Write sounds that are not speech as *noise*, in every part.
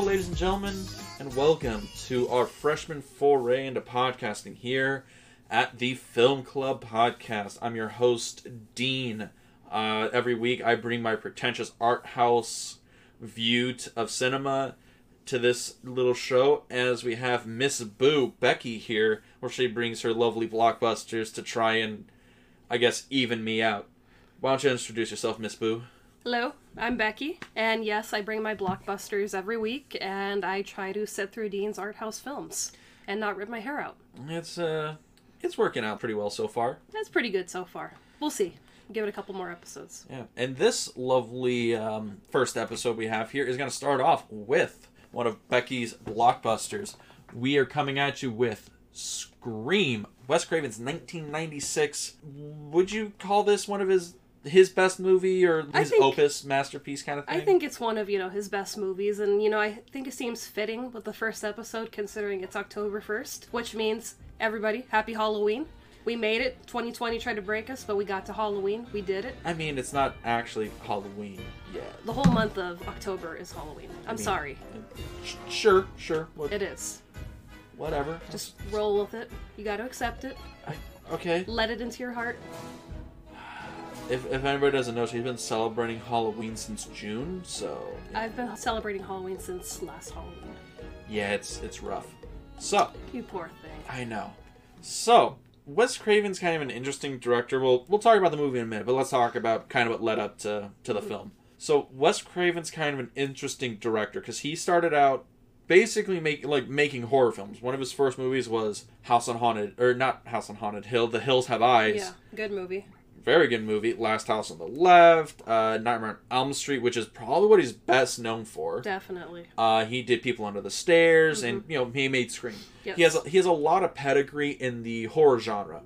Ladies and gentlemen, and welcome to our freshman foray into podcasting here at the Film Club Podcast. I'm your host, Dean. Uh, every week, I bring my pretentious art house view t- of cinema to this little show as we have Miss Boo, Becky, here, where she brings her lovely blockbusters to try and, I guess, even me out. Why don't you introduce yourself, Miss Boo? Hello, I'm Becky, and yes, I bring my blockbusters every week, and I try to sit through Dean's art house films and not rip my hair out. It's uh, it's working out pretty well so far. That's pretty good so far. We'll see. Give it a couple more episodes. Yeah, and this lovely um, first episode we have here is going to start off with one of Becky's blockbusters. We are coming at you with Scream, Wes Craven's 1996. Would you call this one of his his best movie or his think- opus masterpiece kind of thing? I think it's one of, you know, his best movies, and, you know, I think it seems fitting with the first episode considering it's October 1st, which means, everybody, happy Halloween. We made it. 2020 tried to break us, but we got to Halloween. We did it. I mean, it's not actually Halloween yet. The whole month of October is Halloween. I'm mean- sorry. Sh- Sure, sure, what- It is. whatever. Just roll with it. You got to accept it. I, okay. Let it into your heart. If, if anybody doesn't know, she's been celebrating Halloween since June, so I've been celebrating Halloween since last Halloween. yeah, it's it's rough. So You poor thing. I know. So Wes Craven's kind of an interesting director. We'll we'll talk about the movie in a minute, but let's talk about kind of what led up to to the mm-hmm. film. So Wes Craven's kind of an interesting director because he started out basically make like making horror films. One of his first movies was House on Haunted or not House on Haunted Hill. The Hills Have Eyes. Yeah, good movie. Very good movie. Last House on the Left. Uh, Nightmare on Elm Street, which is probably what he's best known for. Definitely. Uh, he did People Under the Stairs, and you know he made Scream. He has a, he has a lot of pedigree in the horror genre,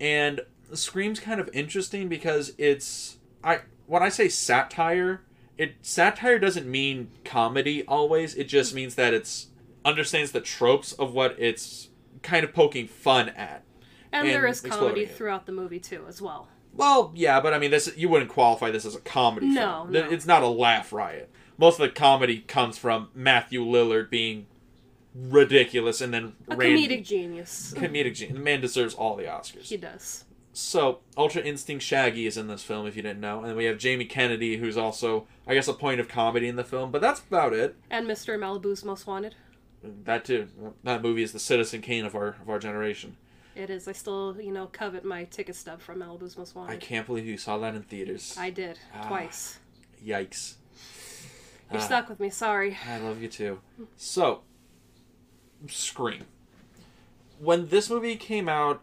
and Scream's kind of interesting because it's I when I say satire, it satire doesn't mean comedy always. It just means that it's understands the tropes of what it's kind of poking fun at. And, there And is comedy throughout the movie too, as well. Well, yeah, but I mean, this you wouldn't qualify this as a comedy. No, film. no. it's not a laugh riot. Most of the comedy comes from Matthew Lillard being ridiculous, and then A Randy- comedic genius. comedic genius. The man deserves all the Oscars. He does. So, Ultra Instinct Shaggy is in this film, if you didn't know, and then we have Jamie Kennedy, who's also, I guess, a point of comedy in the film. But that's about it. And Mr. Malibu's Most Wanted. That too. That movie is the Citizen Kane of our of our generation. It is. I still, you know, covet my ticket stub from Malibu's Most I can't believe you saw that in theaters. I did. Ah. Twice. Yikes. You're Ah. stuck with me. Sorry. I love you too. So, Scream. When this movie came out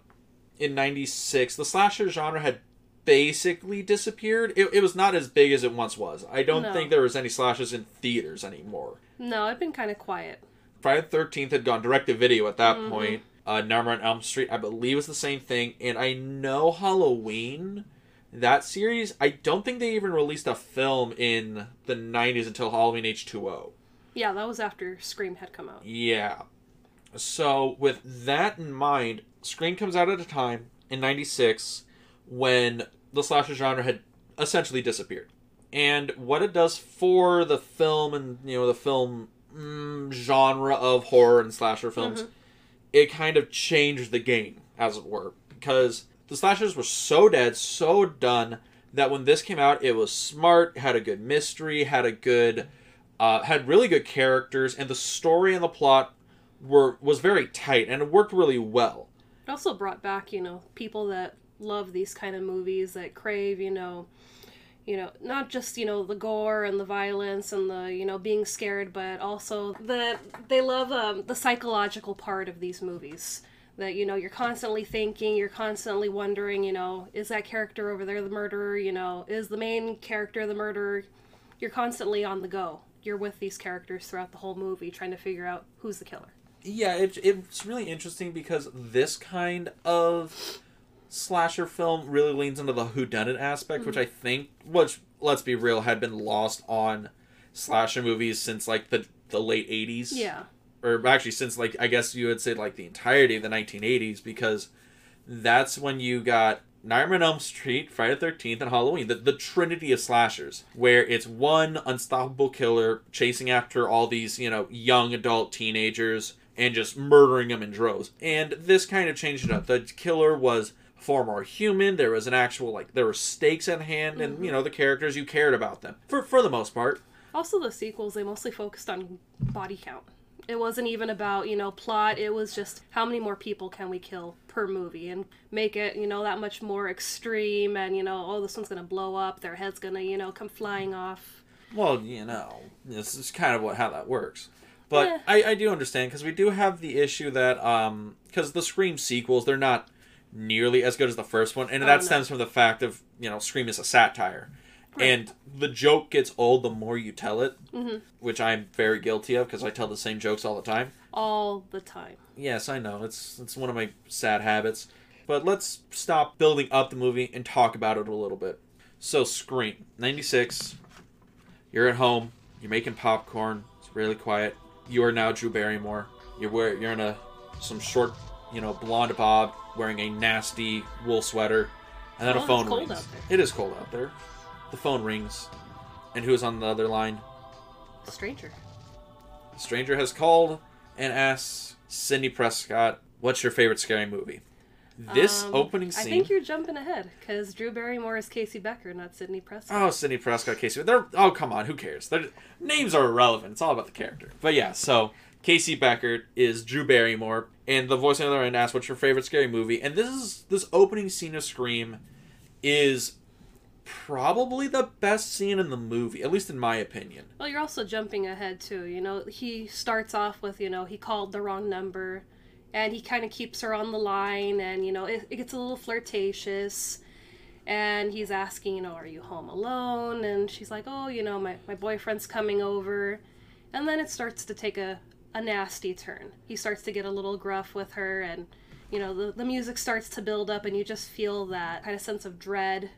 in 96, the slasher genre had basically disappeared. It, it was not as big as it once was. I don't No. think there was any slashers in theaters anymore. No, it'd been kind of quiet. Friday the 13th had gone direct to video at that point. Uh, Nightmare on Elm Street, I believe, was the same thing. And I know Halloween, that series, I don't think they even released a film in the 90s until Halloween H2O. Yeah, that was after Scream had come out. Yeah. So with that in mind, Scream comes out at a time in '96 when the slasher genre had essentially disappeared, and what it does for the film and you know the film mm, genre of horror and slasher films, it kind of changed the game, as it were, because the slashers were so dead, so done that when this came out, it was smart, had a good mystery, had a good, uh, had really good characters, and the story and the plot were was very tight and it worked really well. It also brought back, you know, people that love these kind of movies that crave, you know, you know, not just, you know, the gore and the violence and the, you know, being scared, but also that they love um, the psychological part of these movies. That, you know, you're constantly thinking, you're constantly wondering, you know, is that character over there the murderer? You know, is the main character the murderer? You're constantly on the go. You're with these characters throughout the whole movie trying to figure out who's the killer. Yeah, it, it's really interesting because this kind of slasher film really leans into the whodunit aspect, which mm. I think, which let's be real, had been lost on slasher movies since like the the late '80s. Yeah. or actually since like I guess you would say like the entirety of the 1980s because that's when you got Nightmare on Elm Street, Friday the 13th, and Halloween. The, the trinity of slashers, where it's one unstoppable killer chasing after all these, you know, young adult teenagers and just murdering them in droves. And this kind of changed it up. The killer was far more human. There was an actual, like, there were stakes at hand, and, you know, the characters, you cared about them. For, for the most part. Also, the sequels, they mostly focused on body count. It wasn't even about, you know, plot. It was just how many more people can we kill per movie and make it, you know, that much more extreme and, you know, oh, this one's going to blow up, their head's going to, you know, come flying off. Well, you know, this is kind of what how that works. But Yeah. I, I do understand because we do have the issue that um because the Scream sequels they're not nearly as good as the first one, and Oh, that no. stems from the fact of you know Scream is a satire, and the joke gets old the more you tell it, hmm which I'm very guilty of because I tell the same jokes all the time. All the time. Yes, I know it's it's one of my sad habits, but let's stop building up the movie and talk about it a little bit. So Scream '96. You're at home. You're making popcorn. It's really quiet. You are now Drew Barrymore. You're wear, you're in a some short, you know, blonde bob, wearing a nasty wool sweater, and then Oh, a it's phone cold rings. out there. It is cold out there. The phone rings, and who's on the other line? Stranger. A stranger has called and asks Cindy Prescott, "What's your favorite scary movie?" This Um, opening scene. I think you're jumping ahead because Drew Barrymore is Casey Becker, not Sidney Prescott. Oh, Cindy Prescott, Casey. They're oh come on, who cares? Their names are irrelevant. It's all about the character. But yeah, so Casey Becker is Drew Barrymore, and the voice on the other end asks, "What's your favorite scary movie?" And this is this opening scene of Scream is probably the best scene in the movie, at least in my opinion. Well, you're also jumping ahead too. You know, he starts off with, you know, he called the wrong number, and he kind of keeps her on the line, and you know, it, it gets a little flirtatious, and he's asking, you know, are you home alone? And she's like, oh, you know, my my boyfriend's coming over, and then it starts to take a a nasty turn. He starts to get a little gruff with her, and you know, the the music starts to build up, and you just feel that kind of sense of dread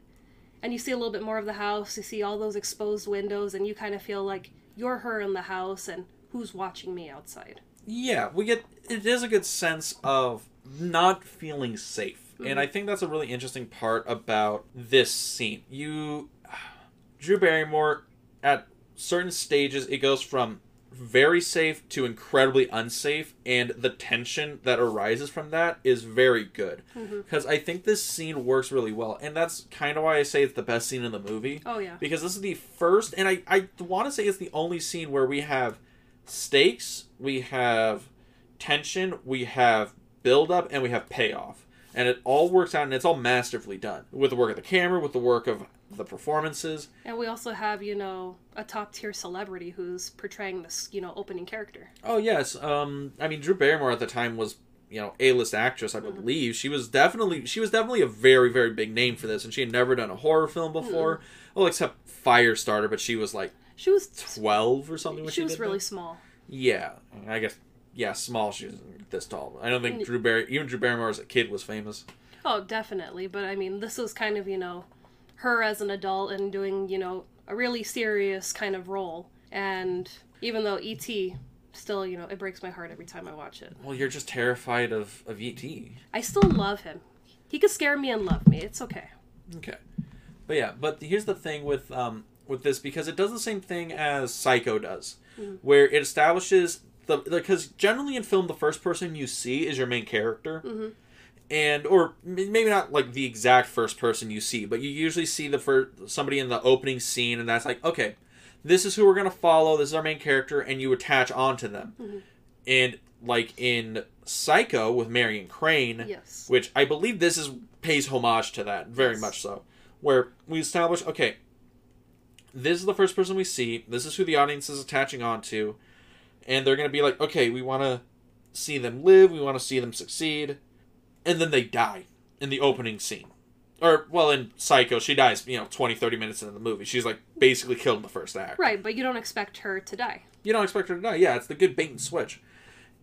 and you see a little bit more of the house you see all those exposed windows and you kind of feel like you're her in the house and who's watching me outside Yeah, we get it is a good sense of not feeling safe. And mm-hmm. I think that's a really interesting part about this scene. You *sighs* Drew Barrymore at certain stages it goes from very safe to incredibly unsafe and the tension that arises from that is very good. Mm-hmm. Because i think this scene works really well and that's kind of why i say it's the best scene in the movie. Oh yeah. Because this is the first and i, I want to say it's the only scene where we have stakes we have tension we have build up and we have payoff and it all works out and it's all masterfully done with the work of the camera with the work of the performances. And we also have you know a top tier celebrity who's portraying this you know opening character. Oh yes um i mean drew barrymore at the time was you know a-list actress i believe. She was definitely she was definitely a very very big name for this and she had never done a horror film before. Well except firestarter but she was like she was 12 or something when she she, was really that. small. Yeah, I guess. Yeah, small. She was this tall. I don't think Drew Barry, even Drew Barrymore as a kid, was famous. oh definitely but i mean this is kind of you know her as an adult and doing you know a really serious kind of role and even though et still you know it breaks my heart every time i watch it Well, you're just terrified of of ET. I still love him. He could scare me and love me. It's okay. Okay, but yeah, but here's the thing with um with this because it does the same thing as Psycho does, where it establishes the because generally in film the first person you see is your main character. Mhm. And or maybe not like the exact first person you see, but you usually see the first somebody in the opening scene, and that's like, okay, this is who we're gonna follow. This is our main character, and you attach onto them. Mhm. And like in Psycho with Marion Crane, Yes. which I believe this is pays homage to that very Yes. much so, where we establish okay, this is the first person we see. This is who the audience is attaching onto, and they're gonna be like, okay, we want to see them live, we want to see them succeed, and then they die in the opening scene. Or, well, in Psycho, she dies, you know, 20, 30 minutes into the movie. She's, like, basically killed in the first act. Right, but you don't expect her to die. You don't expect her to die. Yeah, it's the good bait and switch.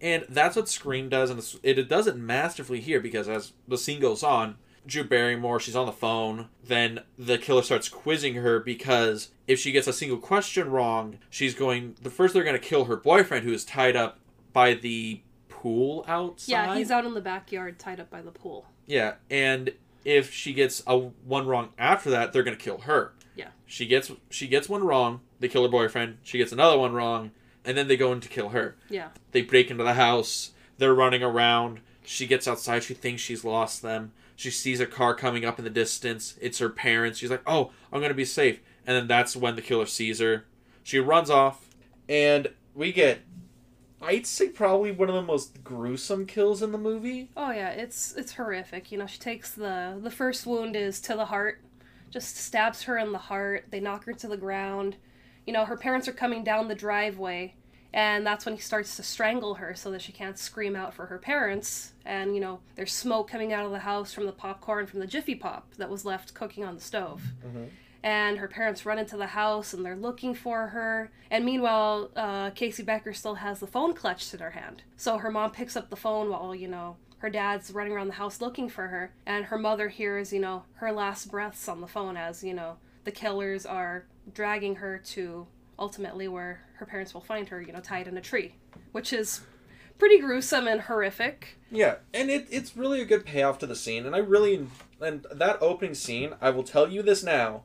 And that's what Scream does, and it, it does it masterfully here because as the scene goes on, Drew Barrymore, she's on the phone. Then the killer starts quizzing her because if she gets a single question wrong, she's going. The first, they're going to kill her boyfriend who is tied up by the pool outside. Yeah, he's out in the backyard tied up by the pool. Yeah, and if she gets a one wrong after that, they're gonna kill her. Yeah. She gets she gets one wrong, they kill her boyfriend. She gets another one wrong, and then they go in to kill her. Yeah. They break into the house. They're running around. She gets outside. She thinks she's lost them. She sees a car coming up in the distance. It's her parents. She's like, "Oh, I'm gonna be safe." And then that's when the killer sees her. She runs off, and we get, I'd say, probably one of the most gruesome kills in the movie. Oh yeah, it's it's horrific. You know, she takes the the first wound is to the heart, just stabs her in the heart. They knock her to the ground. You know, her parents are coming down the driveway, and that's when he starts to strangle her so that she can't scream out for her parents. And you know, there's smoke coming out of the house from the popcorn from the Jiffy Pop that was left cooking on the stove. And her parents run into the house and they're looking for her. And meanwhile, uh, Casey Becker still has the phone clutched in her hand. So her mom picks up the phone while, you know, her dad's running around the house looking for her. And her mother hears, you know, her last breaths on the phone as, you know, the killers are dragging her to ultimately where her parents will find her, you know, tied in a tree. Which is pretty gruesome and horrific. Yeah, and it, it's really a good payoff to the scene, and I really and that opening scene, I will tell you this now,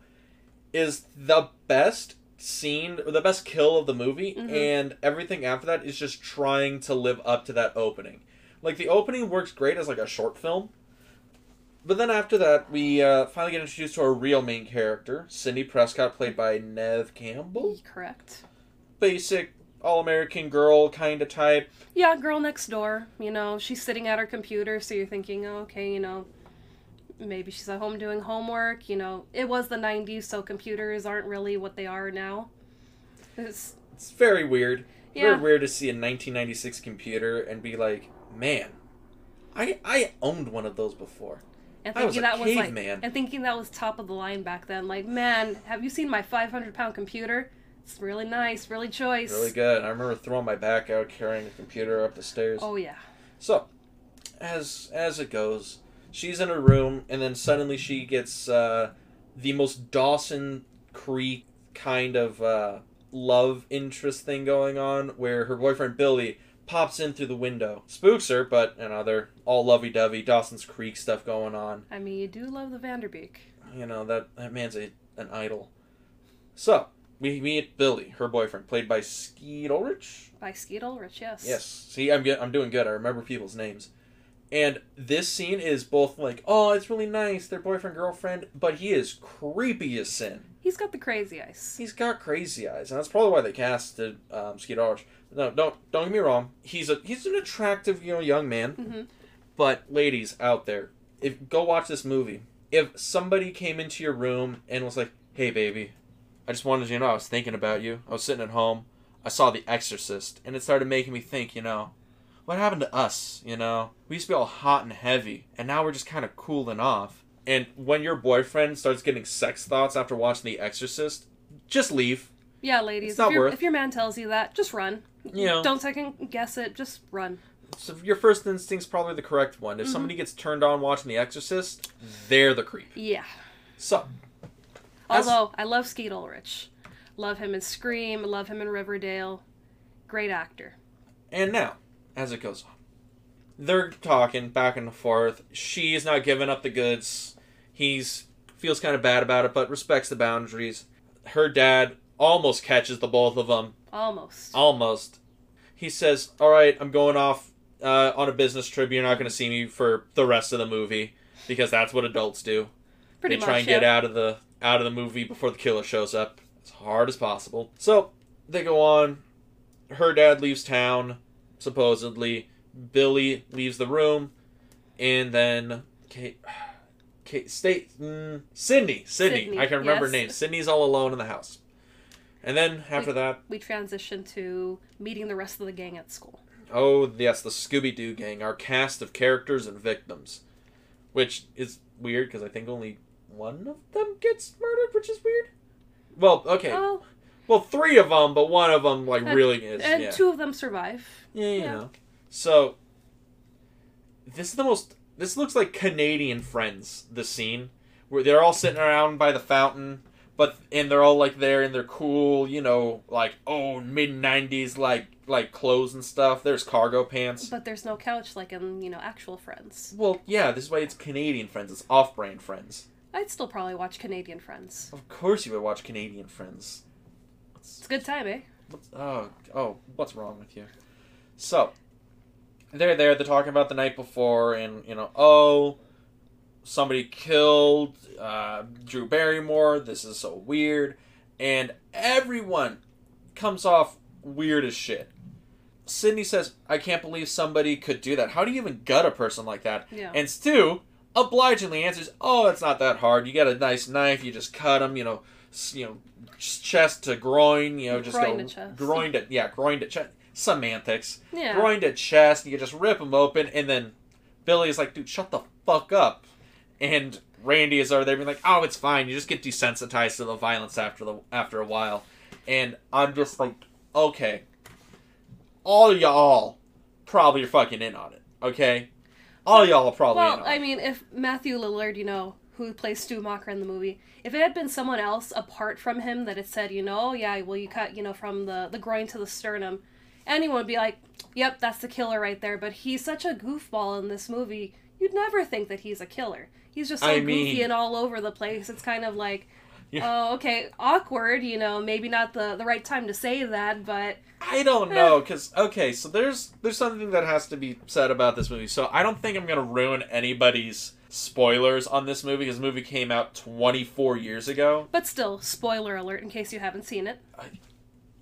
is the best scene, or the best kill of the movie, Mhm. and everything after that is just trying to live up to that opening. Like the opening works great as like a short film, but then after that, we uh, finally get introduced to our real main character, Cindy Prescott, played by Neve Campbell. Correct. Basic all-American girl kind of type. Yeah, girl next door. You know, she's sitting at her computer, so you're thinking, oh, okay, you know, maybe she's at home doing homework. You know, it was the 90s, so computers aren't really what they are now. It's, It's very weird. yeah, Very weird to see a 1996 computer and be like, man, I I owned one of those before. And was thinking a that was like, caveman. and thinking that was top of the line back then. Like, man, have you seen my 500 pound computer? It's really nice, really choice. Really good. I remember throwing my back out carrying a computer up the stairs. Oh yeah, So, as as it goes, she's in her room, and then suddenly she gets uh, the most Dawson Creek kind of uh, love interest thing going on, where her boyfriend Billy pops in through the window, spooks her, but you know they're all lovey-dovey, Dawson's Creek stuff going on. I mean, you do love the Van Der Beek. You know that that man's a an idol. So we meet Billy, her boyfriend, played by Skeet Ulrich. By Skeet Ulrich, yes. Yes. See, I'm get, I'm doing good. I remember people's names. And this scene is both like, oh, it's really nice, their boyfriend girlfriend, but he is creepy as sin. He's got the crazy eyes. He's got crazy eyes, and that's probably why they casted um, Skeet Ulrich. No, don't don't get me wrong. He's a he's an attractive you know young man. hmm But ladies out there, if go watch this movie. If somebody came into your room and was like, "Hey, baby, I just wanted you to know I was thinking about you. I was sitting at home. I saw The Exorcist, and it started making me think. You know, what happened to us? You know, we used to be all hot and heavy, and now we're just kind of cooling off. And when your boyfriend starts getting sex thoughts after watching The Exorcist, just leave. Yeah, ladies. It's not if, if your man tells you that, just run. You know, Don't second guess it. Just run. so your first instinct's probably the correct one. If Mhm. somebody gets turned on watching The Exorcist, they're the creep. Yeah. So. As- Although I love Skeet Ulrich, love him in Scream, love him in Riverdale, great actor. And now, as it goes on, they're talking back and forth. She's not giving up the goods. He's feels kind of bad about it, but respects the boundaries. Her dad almost catches the both of them. Almost. Almost. He says, "All right, I'm going off uh, on a business trip. You're not going to see me for the rest of the movie because that's what adults do. Pretty they much. try and yeah. get out of the out of the movie before the killer shows up as hard as possible. So they go on. Her dad leaves town, supposedly. Billy leaves the room, and then Kate, *sighs* Kate, state, mm, Sidney, Sidney. Sidney, I can remember her yes. name. Sidney's all alone in the house, and then after that, We transition to meeting the rest of the gang at school. Oh, yes, the Scooby Doo gang, our cast of characters and victims. Which is weird because I think only one of them gets murdered, which is weird. Well, okay. Oh, Well, three of them, but one of them, like, And- really is. and yeah. two of them survive. yeah, you yeah. know. So, this is the most. This looks like Canadian Friends, the scene. Where they're all sitting around by the fountain, but and they're all like there and they're cool, you know, like oh mid '90s like like clothes and stuff. There's cargo pants. But there's no couch like in you know actual Friends. Well, yeah, this is why it's Canadian Friends. It's off-brand Friends. I'd still probably watch Canadian Friends. Of course, you would watch Canadian Friends. It's a good time, eh? What's, oh, oh, what's wrong with you? So, they're there. They're talking about the night before, and you know, oh, somebody killed uh, Drew Barrymore. This is so weird, and everyone comes off weird as shit. Sidney says, "I can't believe somebody could do that. How do you even gut a person like that?" Yeah. And Stu obligingly answers, "Oh, it's not that hard. You get a nice knife, you just cut them, you know, you know, chest to groin, you know, just Groin go to chest. groin to yeah, groin to chest. Semantics, yeah. groin to chest. You just rip them open, and then Billy is like, "Dude, shut the fuck up," and Randy is over there being like, "Oh, it's fine. You just get desensitized to the violence after the after a while," and I'm just like, "Okay." All y'all probably are fucking in on it, okay? All y'all are probably in Well, I mean, if Matthew Lillard, you know, who plays Stu Macher in the movie, if it had been someone else apart from him that had said, you know, "Oh, yeah, well, you cut, you know, from the the groin to the sternum, anyone would be like, "Yep, that's the killer right there." But he's such a goofball in this movie. You'd never think that he's a killer. He's just so I goofy and all over the place. It's kind of like, Yeah. oh, okay, awkward. You know, maybe not the the right time to say that, but I don't Eh. know because okay, so there's there's something that has to be said about this movie. So I don't think I'm gonna ruin anybody's spoilers on this movie because the movie came out 24 years ago. but still, spoiler alert in case you haven't seen it.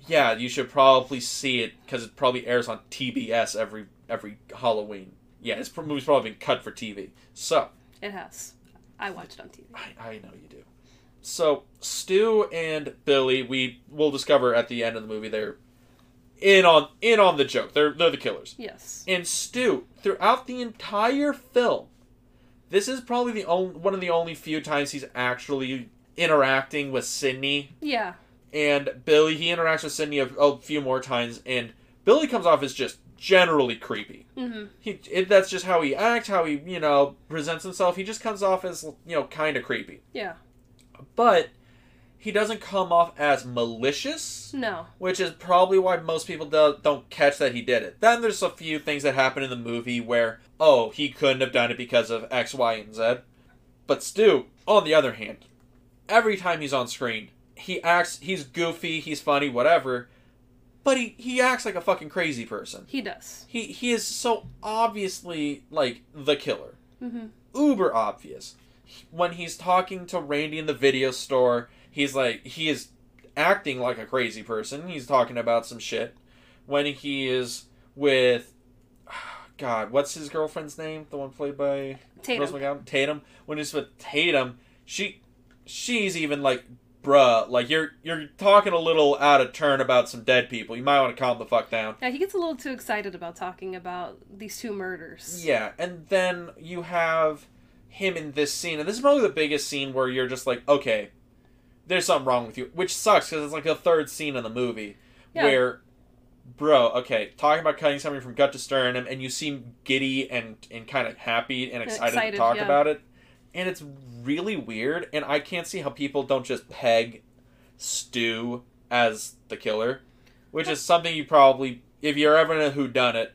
Yeah, you should probably see it because it probably airs on TBS every every Halloween. Yeah, this movie's probably been cut for TV. So It has. I watched it on TV. I, I know you do. So Stu and Billy, we will discover at the end of the movie they're in on in on the joke. They're they're the killers. Yes. And Stu, throughout the entire film, this is probably the only one of the only few times he's actually interacting with Sidney Yeah. and Billy. He interacts with Sidney a, a few more times, and Billy comes off as just generally creepy. hmm He it, that's just how he acts, how he you know presents himself. He just comes off as you know kind of creepy, Yeah. but he doesn't come off as malicious No. which is probably why most people do, don't catch that he did it. Then there's a few things that happen in the movie where, oh, he couldn't have done it because of X, Y, and Z. But Stu, on the other hand, every time he's on screen, he acts, he's goofy, he's funny, whatever, but he, he acts like a fucking crazy person. He does. He, he is so obviously, like, the killer hmm uber obvious. When he's talking to Randy in the video store, he's like he is acting like a crazy person. He's talking about some shit. When he is with *sighs* God, what's his girlfriend's name? The one played by Tatum. Rose McGowan? Tatum. When he's with Tatum, she she's even like bruh, like you're you're talking a little out of turn about some dead people. You might want to calm the fuck down. Yeah, he gets a little too excited about talking about these two murders. Yeah, and then you have him in this scene, and this is probably the biggest scene where you're just like, okay, there's something wrong with you, which sucks because it's like the third scene in the movie Yeah. where, bro, okay, talking about cutting something from gut to sternum, and you seem giddy and and kind of happy and excited, excited, to talk yeah. about it, and it's really weird, and I can't see how people don't just peg Stu as the killer, which is something you probably, if you're ever in a who done it,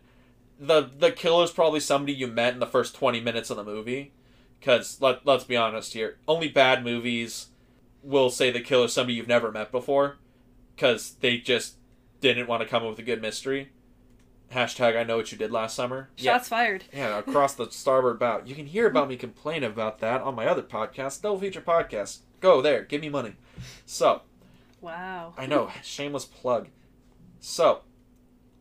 the the killer's probably somebody you met in the first 20 minutes of the movie. Because let, let's be honest here only bad movies will say the killer's somebody you've never met before because they just didn't want to come up with a good mystery hashtag i know what you did last summer Shots fired. yeah, yeah across the starboard bow you can hear about me complain about that on my other podcast double feature podcast go there give me money so Wow. I know, shameless plug. So,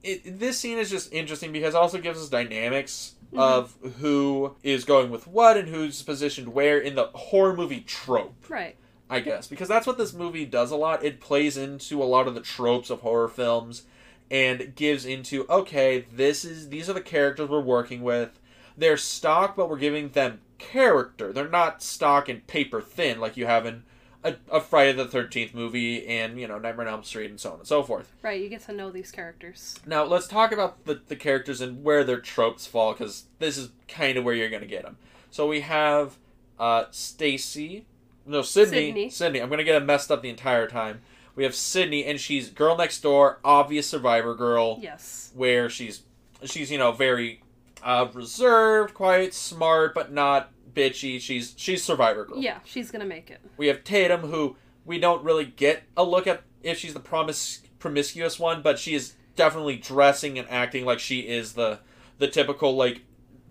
it, this scene is just interesting because it also gives us dynamics Mhm. of who is going with what and who's positioned where in the horror movie trope, Right. I guess. Because that's what this movie does a lot. It plays into a lot of the tropes of horror films and gives into okay, this is these are the characters we're working with. They're stock, but we're giving them character. They're not stock and paper thin like you have in a, a Friday the Thirteenth movie and you know Nightmare on Elm Street and so on and so forth. Right. You get to know these characters. Now let's talk about the, the characters and where their tropes fall because this is kind of where you're going to get them. So we have uh, Stacy, no Sidney. Sidney. Sidney. I'm gonna get it messed up the entire time. We have Sidney, and she's girl next door, obvious survivor girl, Yes. where she's she's you know very uh, reserved, quiet, smart, but not bitchy. She's she's survivor girl. Yeah, she's gonna make it. We have Tatum, who we don't really get a look at if she's the promis- promiscuous one, but she is definitely dressing and acting like she is the the typical like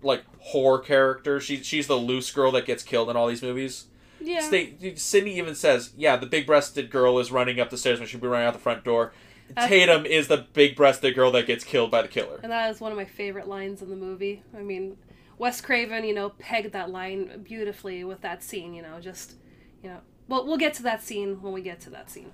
like whore character. She she's the loose girl that gets killed in all these movies. Yeah. Stay, Sidney even says, "Yeah, the big-breasted girl is running up the stairs when she'd be running out the front door." Uh, Tatum is the big-breasted girl that gets killed by the killer. And that is one of my favorite lines in the movie. I mean, Wes Craven, you know, pegged that line beautifully with that scene. You know, just you know. Well, we'll get to that scene when we get to that scene.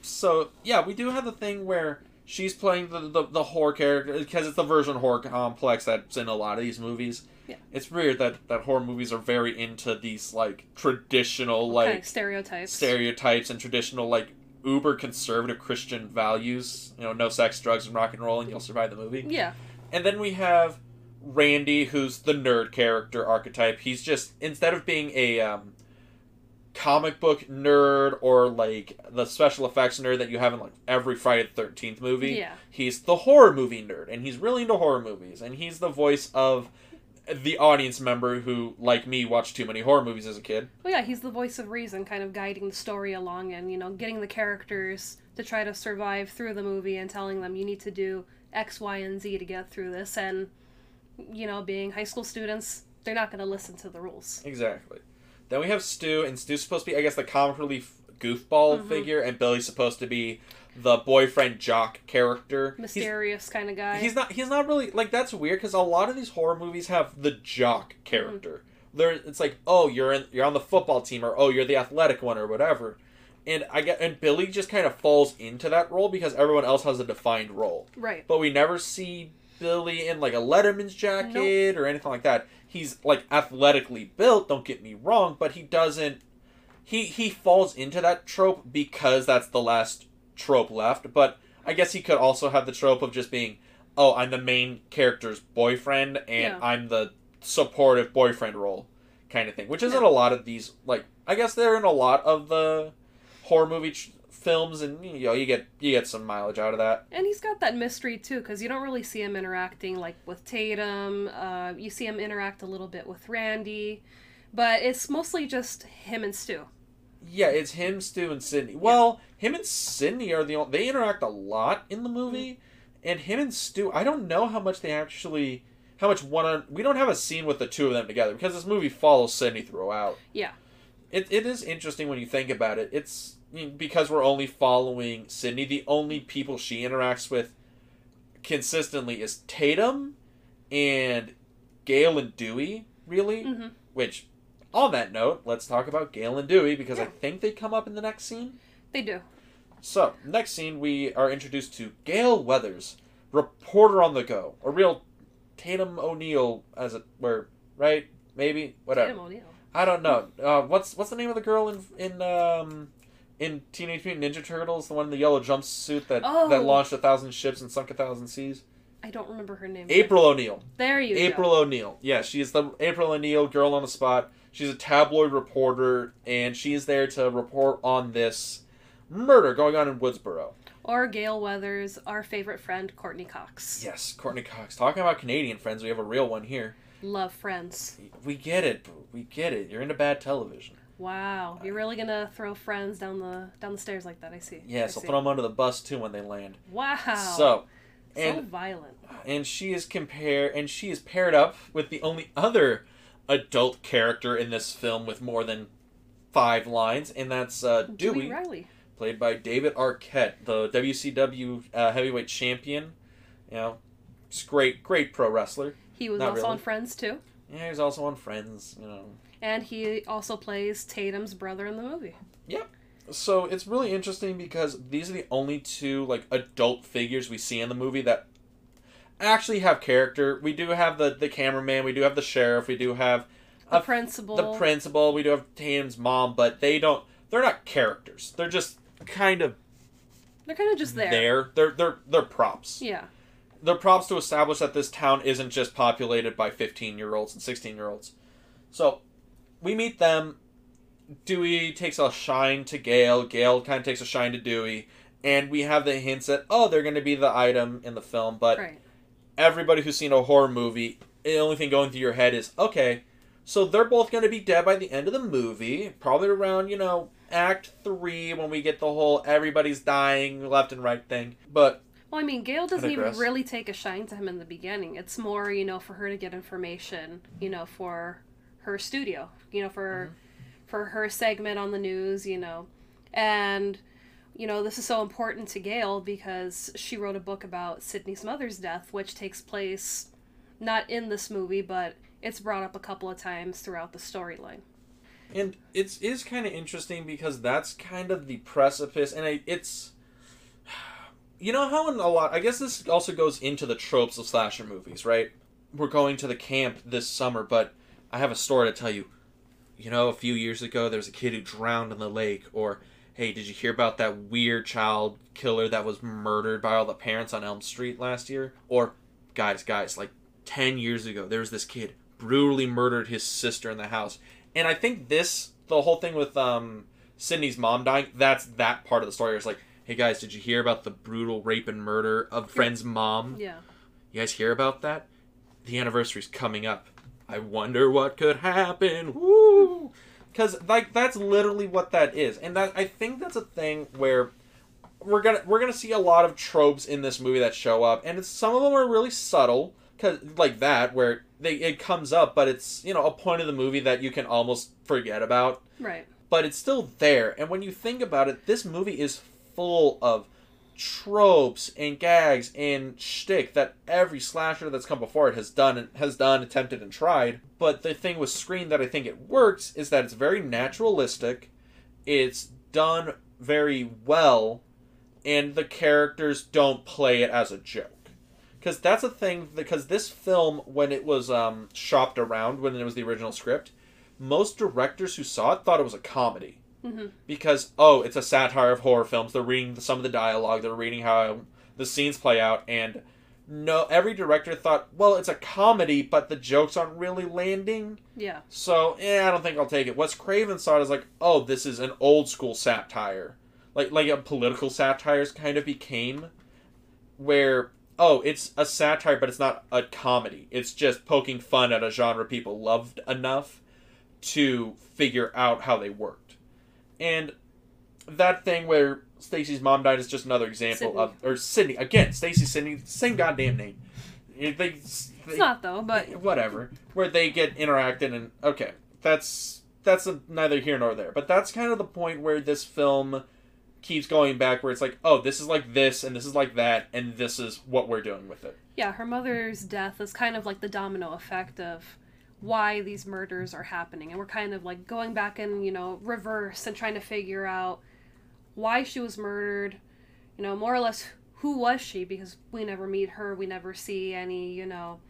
So yeah, we do have the thing where she's playing the the, the horror character because it's the virgin whore complex that's in a lot of these movies. Yeah. It's weird that that horror movies are very into these like traditional like kind of stereotypes. stereotypes and traditional like uber conservative Christian values. You know, no sex, drugs, and rock and roll, and you'll survive the movie. yeah. And then we have Randy, who's the nerd character archetype. He's just instead of being a um, comic book nerd or like the special effects nerd that you have in like every Friday the Thirteenth movie, Yeah. he's the horror movie nerd, and he's really into horror movies, and he's the voice of the audience member who, like me, watched too many horror movies as a kid. Well, yeah, he's the voice of reason, kind of guiding the story along and, you know, getting the characters to try to survive through the movie and telling them you need to do X, Y, and Z to get through this. And, you know, being high school students, they're not going to listen to the rules. Exactly. Then we have Stu, and Stu's supposed to be, I guess, the comic relief goofball Mhm. figure, and Billy's supposed to be the boyfriend jock character. Mysterious kind of guy. He's not. He's not really like that's weird because a lot of these horror movies have the jock mm-hmm. character. There, it's like, oh, you're in, you're on the football team, or oh, you're the athletic one, or whatever. And I get, and Billy just kind of falls into that role because everyone else has a defined role. right. But we never see Billy in like a Letterman's jacket or anything like that. He's like athletically built. Don't get me wrong, but he doesn't. He he falls into that trope because that's the last trope left. But I guess he could also have the trope of just being, oh, I'm the main character's boyfriend and Yeah. I'm the supportive boyfriend role, kind of thing. Which isn't Yeah. a lot of these. Like I guess they're in a lot of the horror movie tr- films, and you know you get you get some mileage out of that. And he's got that mystery too, because you don't really see him interacting like with Tatum. Uh, you see him interact a little bit with Randy, but it's mostly just him and Stu. Yeah, it's him, Stu, and Sidney. Well, him and Sidney are the only, they interact a lot in the movie, and him and Stu, I don't know how much they actually how much one on we don't have a scene with the two of them together because this movie follows Sidney throughout. Yeah. It it is interesting when you think about it. It's because we're only following Sidney. The only people she interacts with consistently is Tatum and Gale and Dewey. Really, hmm which, on that note, let's talk about Gale and Dewey because I think they come up in the next scene. They do. So, next scene, we are introduced to Gale Weathers, reporter on the go, a real Tatum O'Neal, as it were, right? Maybe whatever. Tatum O'Neal. I don't know. Uh, what's what's the name of the girl in in um in Teenage Mutant Ninja Turtles? The one in the yellow jumpsuit that Oh. that launched a thousand ships and sunk a thousand seas. I don't remember her name. April O'Neil. There you April go. April O'Neil. Yeah, she is the April O'Neil girl on the spot. She's a tabloid reporter, and she's there to report on this murder going on in Woodsboro. Or Gale Weathers, our favorite friend, Courteney Cox. Yes, Courteney Cox. Talking about Canadian friends, we have a real one here. Love Friends. We get it. boo. We get it. You're into bad television. Wow, you're really gonna throw Friends down the down the stairs like that? I see. Yes, I I'll see. put them under the bus too when they land. Wow. So, so and violent. and she is compare and she is paired up with the only other adult character in this film with more than five lines, and that's uh, Dewey, Riley. played by David Arquette, the WCW uh, heavyweight champion. You know, it's great, great pro wrestler. He was Not also really. on Friends too, Yeah, he's also on Friends. You know, and he also plays Tatum's brother in the movie. Yep. So it's really interesting because these are the only two like adult figures we see in the movie that actually have character. We do have the the cameraman, we do have the sheriff, we do have The Uh, principal. the principal, we do have Tatum's mom, but they don't. They're not characters. They're just kind of They're kind of just there. there. They're they're they're props. Yeah. They're props to establish that this town isn't just populated by fifteen year olds and sixteen year olds. So we meet them, Dewey takes a shine to Gale. Gale kind of takes a shine to Dewey, and we have the hints that oh they're going to be the item in the film. But Right. Everybody who's seen a horror movie, the only thing going through your head is okay, so they're both going to be dead by the end of the movie, probably around you know Act three when we get the whole everybody's dying left and right thing. But Well, I mean, Gale doesn't even really take a shine to him in the beginning. It's more, you know, for her to get information, you know, for her studio, you know, for mm-hmm. for her segment on the news, you know. And you know, this is so important to Gale because she wrote a book about Sidney's mother's death, which takes place not in this movie, but it's brought up a couple of times throughout the storyline. And it's is kind of interesting because that's kind of the precipice, and I, it's *sighs* you know how in a lot. I guess this also goes into the tropes of slasher movies, right? We're going to the camp this summer, but I have a story to tell you. You know, a few years ago, there was a kid who drowned in the lake, or hey, did you hear about that weird child killer that was murdered by all the parents on Elm Street last year? Or guys, guys, like ten years ago, there was this kid brutally murdered his sister in the house. And I think this, the whole thing with um, Sidney's mom dying, that's that part of the story. It's like, hey guys, did you hear about the brutal rape and murder of friend's mom? Yeah. You guys hear about that? The anniversary's coming up. I wonder what could happen. Woo! Because like that's literally what that is, and that I think that's a thing where we're gonna we're gonna see a lot of tropes in this movie that show up, and it's, some of them are really subtle, cause like that where they it comes up, but it's you know a point of the movie that you can almost forget about Right. but it's still there. And when you think about it, this movie is full of tropes and gags and shtick that every slasher that's come before it has done and has done, attempted, and tried. But the thing with Scream that I think it works is that it's very naturalistic. It's done very well, and the characters don't play it as a joke. Because that's a thing. Because this film, when it was um, shopped around, when it was the original script, most directors who saw it thought it was a comedy Mhm. because oh it's a satire of horror films. They're reading some of the dialogue. They're reading how the scenes play out. And no every director thought well it's a comedy but the jokes aren't really landing. Yeah. so yeah i don't think i'll take it. Wes craven saw it as like oh this is an old school satire. Like like a political satires kind of became where oh it's a satire but it's not a comedy. It's just poking fun at a genre people loved enough to figure out how they worked and that thing where stacy's mom died is just another example Sidney. of or sidney. Again stacy sidney same goddamn name. It- they, It's not though, but whatever. Where they get interacted and okay that's that's a, neither here nor there. But that's kind of the point where this film keeps going back where it's like oh this is like this and this is like that and this is what we're doing with it. Yeah, her mother's death is kind of like the domino effect of why these murders are happening. And we're kind of like going back in, you know, reverse and trying to figure out why she was murdered, you know, more or less who was she because we never meet her, we never see any, you know,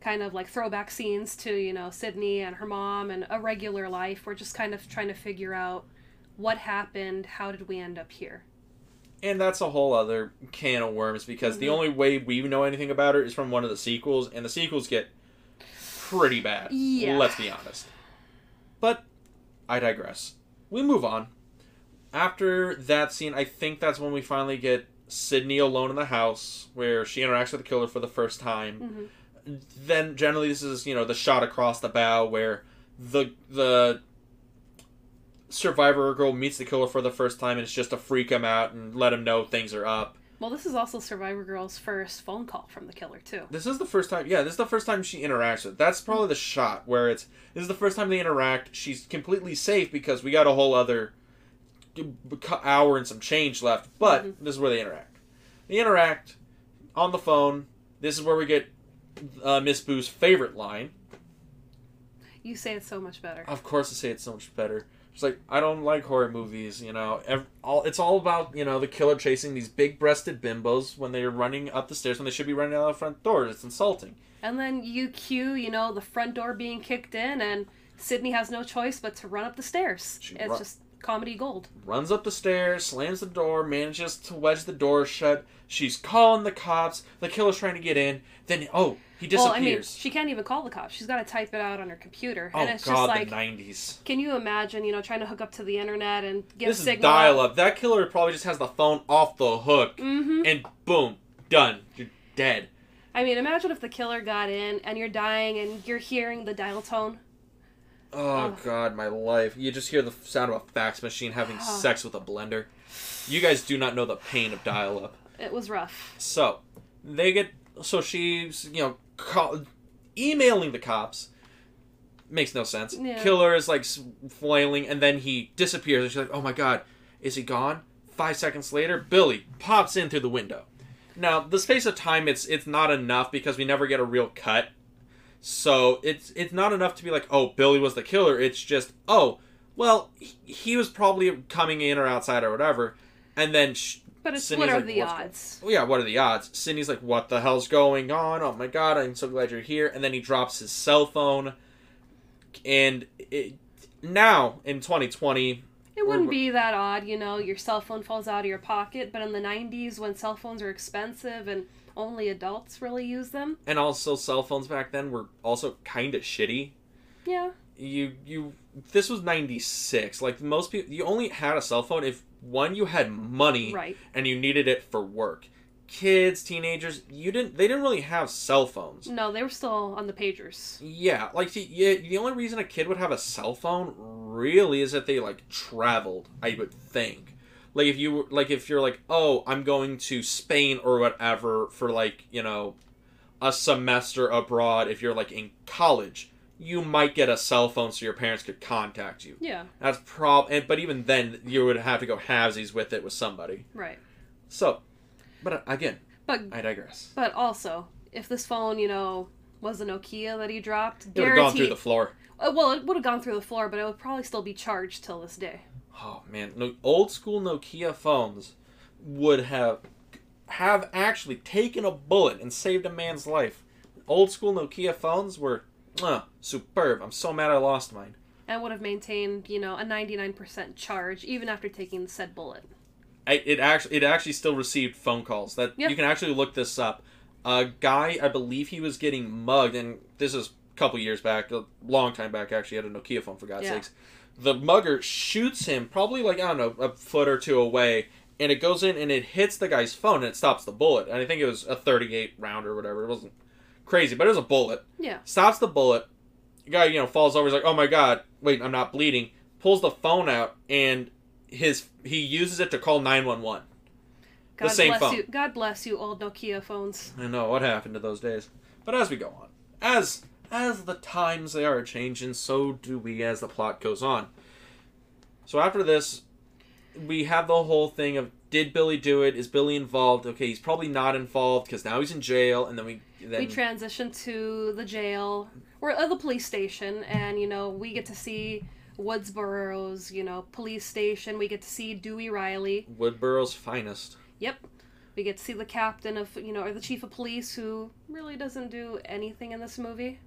kind of like throwback scenes to, you know, Sidney and her mom and a regular life. We're just kind of trying to figure out what happened, how did we end up here? and that's a whole other can of worms because the Mhm. only way we know anything about her is from one of the sequels and the sequels get pretty bad Yeah. let's be honest. But i digress. We move on. After that scene i think that's when we finally get sidney alone in the house where she interacts with the killer for the first time. Hmm then generally this is you know the shot across the bow where the the survivor girl meets the killer for the first time and it's just to freak him out and let him know things are up Well, this is also Survivor Girl's first phone call from the killer, too. This is the first time. Yeah, this is the first time she interacts with. That's probably the shot where it's. This is the first time they interact. She's completely safe because we got a whole other hour and some change left. But Mhm. this is where they interact. They interact on the phone. This is where we get uh, Miss Boo's favorite line. You say it so much better. Of course, I say it so much better. It's like I don't like horror movies. You know, ev- all it's all about you know the killer chasing these big-breasted bimbos when they're running up the stairs when they should be running out the front door. It's insulting. And then you cue, you know, the front door being kicked in, and Sidney has no choice but to run up the stairs. She it's ru- just comedy gold. runs up the stairs, slams the door, manages to wedge the door shut. She's calling the cops. The killer's trying to get in. Then, oh, he disappears. Well, I mean, she can't even call the cops. She's got to type it out on her computer, oh and it's God, just like, the '90s. can you imagine? You know, trying to hook up to the internet and get This a is signal. dial-up. That killer probably just has the phone off the hook, Mm-hmm. and boom, done. You're dead. I mean, imagine if the killer got in and you're dying and you're hearing the dial tone. Oh Ugh. God, my life! You just hear the sound of a fax machine having Ah. *sighs* sex with a blender. You guys do not know the pain of dial-up. It was rough. So they get so she's you know call, emailing the cops makes no sense. Yeah. Killer is like flailing and then he disappears and she's like, "Oh my god, is he gone?" 5 seconds later, Billy pops in through the window. Now, the space of time it's it's not enough because we never get a real cut. So, it's it's not enough to be like, "Oh, Billy was the killer." It's just, "Oh, well, he, he was probably coming in or outside or whatever." And then sh- But it's Sidney's what are like, the odds? well, yeah, what are the odds? Sidney's like, what the hell's going on? Oh my god, I'm so glad you're here. And then he drops his cell phone. And it, now, in 2020, It wouldn't be that odd, you know, your cell phone falls out of your pocket, but in the 90s when cell phones are expensive and only adults really use them, and also cell phones back then were also kind of shitty. yeah. You, you, this was 96. Like, most people, you only had a cell phone if, one, you had money Right. and you needed it for work. Kids, teenagers, you didn't, they didn't really have cell phones. No, they were still on the pagers. Yeah, like see, yeah, the only reason a kid would have a cell phone really is that they like traveled. I would think, like if you were like if you're like, oh, I'm going to Spain or whatever for like you know, a semester abroad. If you're like in college, you might get a cell phone so your parents could contact you. Yeah, That's prob. And, but even then, you would have to go halvesies with it with somebody. right. So, but uh, again, But I digress. but also, if this phone, you know, was a Nokia that he dropped, It would have gone through the floor. Uh, well, it would have gone through the floor, but it would probably still be charged till this day. Oh man, no, old school Nokia phones would have have actually taken a bullet and saved a man's life. Old school Nokia phones were uh, superb. I'm so mad I lost mine. And would have maintained, you know, a 99% charge even after taking the said bullet. I, it actually it actually still received phone calls. That Yeah. you can actually look this up. A guy, I believe he was getting mugged, and this is a couple years back, a long time back. Actually, had a Nokia phone for God's Yeah. sakes. The mugger shoots him probably like I don't know a foot or two away, and it goes in and it hits the guy's phone and it stops the bullet. And I think it was a 38 round or whatever. It wasn't crazy, but it was a bullet. Yeah. Stops the bullet. The guy, you know, falls over. He's like, "Oh my god, wait, I'm not bleeding." Pulls the phone out and his he uses it to call 911. God same bless phone. you. God bless you, old Nokia phones. I know what happened to those days. But as we go on, as as the times they are changing, so do we as the plot goes on. So after this, we have the whole thing of did Billy do it? Is Billy involved? Okay, he's probably not involved because now he's in jail, and then we then we transition to the jail or uh, the police station, and you know we get to see Woodsboro's you know police station. We get to see Dewey Riley. Woodsboro's finest. Yep. We get to see the captain of you know or the chief of police who really doesn't do anything in this movie.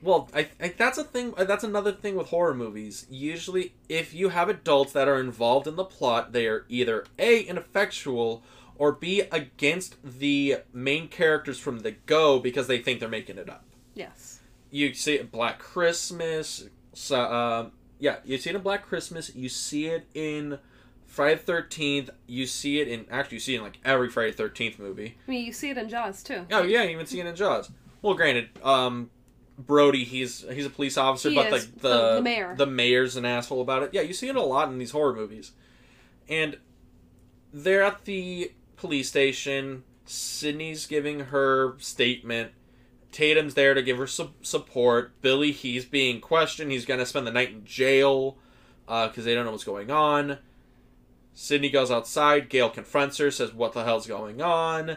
Well, I, I that's a thing. That's another thing with horror movies. Usually, if you have adults that are involved in the plot, they are either a ineffectual or b against the main characters from the go because they think they're making it up. Yes. You see it in Black Christmas. So, um, yeah, you see it in Black Christmas. You see it in Friday the Thirteenth. You see it in actually you see it in like every Friday the Thirteenth movie. I mean, you see it in Jaws too. Oh yeah, you even see it in Jaws. Well, granted, um, Brody, he's he's a police officer, He but like The- the, the mayor. the mayor's an asshole about it. Yeah, you see it a lot in these horror movies, and they're at the police station. Sidney's giving her statement. Tatum's there to give her su- support. Billy, he's being questioned. He's gonna spend the night in jail because they don't know what's going on. Sidney goes outside. Gale confronts her, says, "What the hell's going on?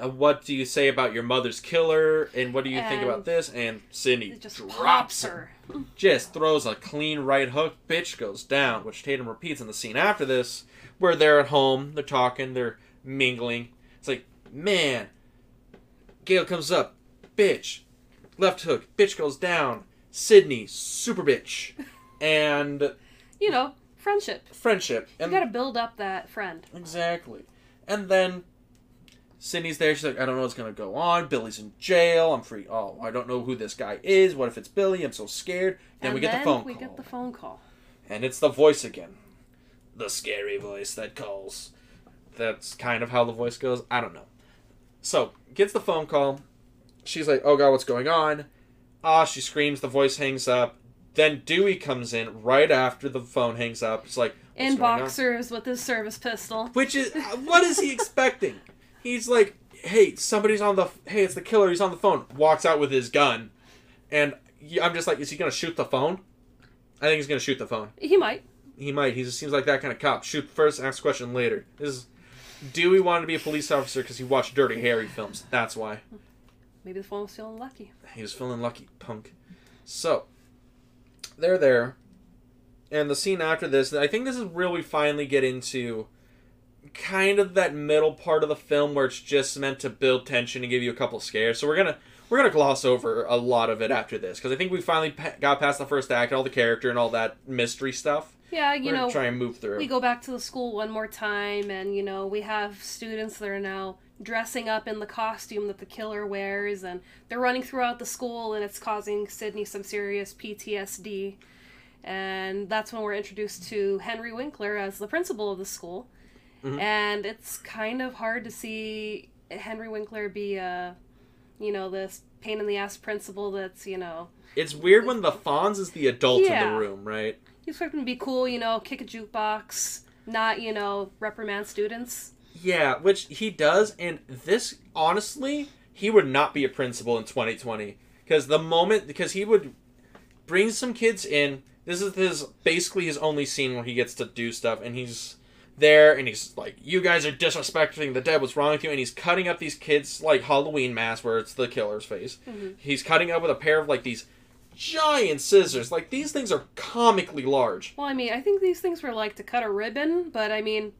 Uh, what do you say about your mother's killer? And what do you think about this?" And Sidney just drops her, her. *laughs* just throws a clean right hook. Bitch goes down, which Tatum repeats in the scene after this, where they're at home, they're talking, they're mingling. It's like, man, Gale comes up, bitch, left hook, bitch goes down. Sidney, super bitch, *laughs* and You know, Friendship. friendship. You And gotta build up that friend. Exactly. And then Sidney's there. She's like, I don't know what's going to go on. Billy's in jail. I'm free. Oh, I don't know who this guy is. What if it's Billy? I'm so scared. Then and we get then the phone we call. get the phone call. And it's the voice again. The scary voice that calls. That's kind of how the voice goes. I don't know. So, gets the phone call. She's like, oh god, what's going on? Ah, she screams. The voice hangs up. Then Dewey comes in right after the phone hangs up. It's like, what's In going on? boxers with his service pistol. Which is what is he *laughs* expecting? He's like, "Hey, somebody's on the hey, it's the killer. He's on the phone." Walks out with his gun, and I'm just like, "Is he gonna shoot the phone?" I think he's gonna shoot the phone. He might. He might. He just seems like that kind of cop. Shoot first, ask question later. This is Dewey wanted to be a police officer because he watched Dirty Harry films. That's why Maybe the phone was feeling lucky. he was feeling lucky, punk. So they're there, and the scene after this, I think this is where we finally get into kind of that middle part of the film where it's just meant to build tension and give you a couple scares. So we're gonna we're gonna gloss over a lot of it after this because I think we finally got past the first act, all the character and all that mystery stuff. Yeah, you know, try and move through. we go back to the school one more time and you know we have students that are now dressing up in the costume that the killer wears and they're running throughout the school and it's causing sidney some serious ptsd and that's when we're introduced to henry winkler as the principal of the school Mhm. and it's kind of hard to see henry winkler be a you know this pain in the ass principal that's you know It's weird when the Fonz is the adult in the room, right? You expect him to be cool you know kick a jukebox not you know reprimand students Yeah, which he does, and this honestly, he would not be a principal in 2020 because the moment because he would bring some kids in. This is his basically his only scene where he gets to do stuff, and he's there and he's like, "You guys are disrespecting the dead. What's wrong with you?" And he's cutting up these kids like Halloween masks where it's the killer's face. Mhm. He's cutting up with a pair of like these giant scissors. Like these things are comically large. Well, I mean, I think these things were like to cut a ribbon, but I mean,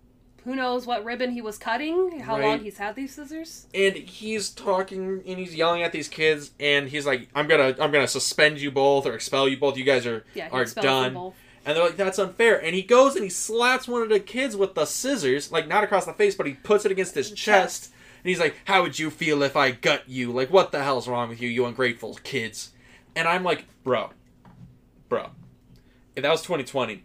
who knows what ribbon he was cutting, how long he's had these scissors. and he's talking and he's yelling at these kids and he's like i'm gonna i'm gonna suspend you both or expel you both you guys are Yeah, are done and they're like that's unfair and he goes and he slaps one of the kids with the scissors like not across the face but he puts it against his chest, chest. and he's like how would you feel if i gut you like what the hell's wrong with you you ungrateful kids and i'm like bro bro if that was 2020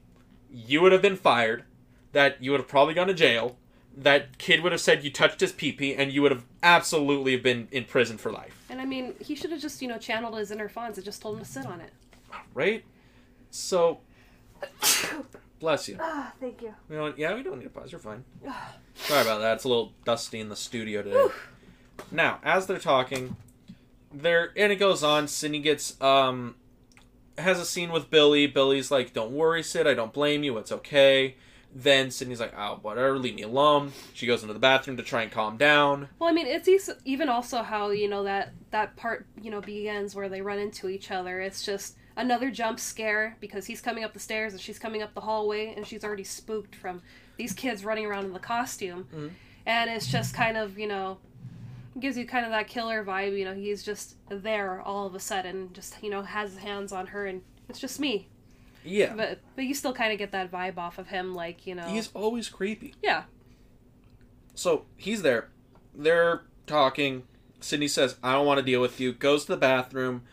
you would have been fired that you would have probably gone to jail that kid would have said you touched his pee-pee and you would have absolutely been in prison for life. And I mean, he should have just, you know, channeled his inner Fonz and just told him to sit on it. right? So *coughs* bless you. Ah, thank you. you know what? yeah we don't need a pause. You're fine. Sorry about that. It's a little dusty in the studio today. Now as they're talking there and it goes on. Sidney gets um has a scene with Billy. Billy's like don't worry Sid. I don't blame you. It's okay. Then Sidney's like oh whatever. Leave me alone. She goes into the bathroom to try and calm down. Well, I mean, it's even also how you know that that part you know begins where they run into each other. It's just another jump scare because he's coming up the stairs and she's coming up the hallway and she's already spooked from these kids running around in the costume, Mhm. and it's just kind of you know gives you kind of that killer vibe. You know, he's just there all of a sudden, just you know has his hands on her and it's just me. yeah But but you still kind of get that vibe off of him, like you know. he's always creepy yeah. So he's there. They're talking. Sidney says, I don't want to deal with you. Goes to the bathroom.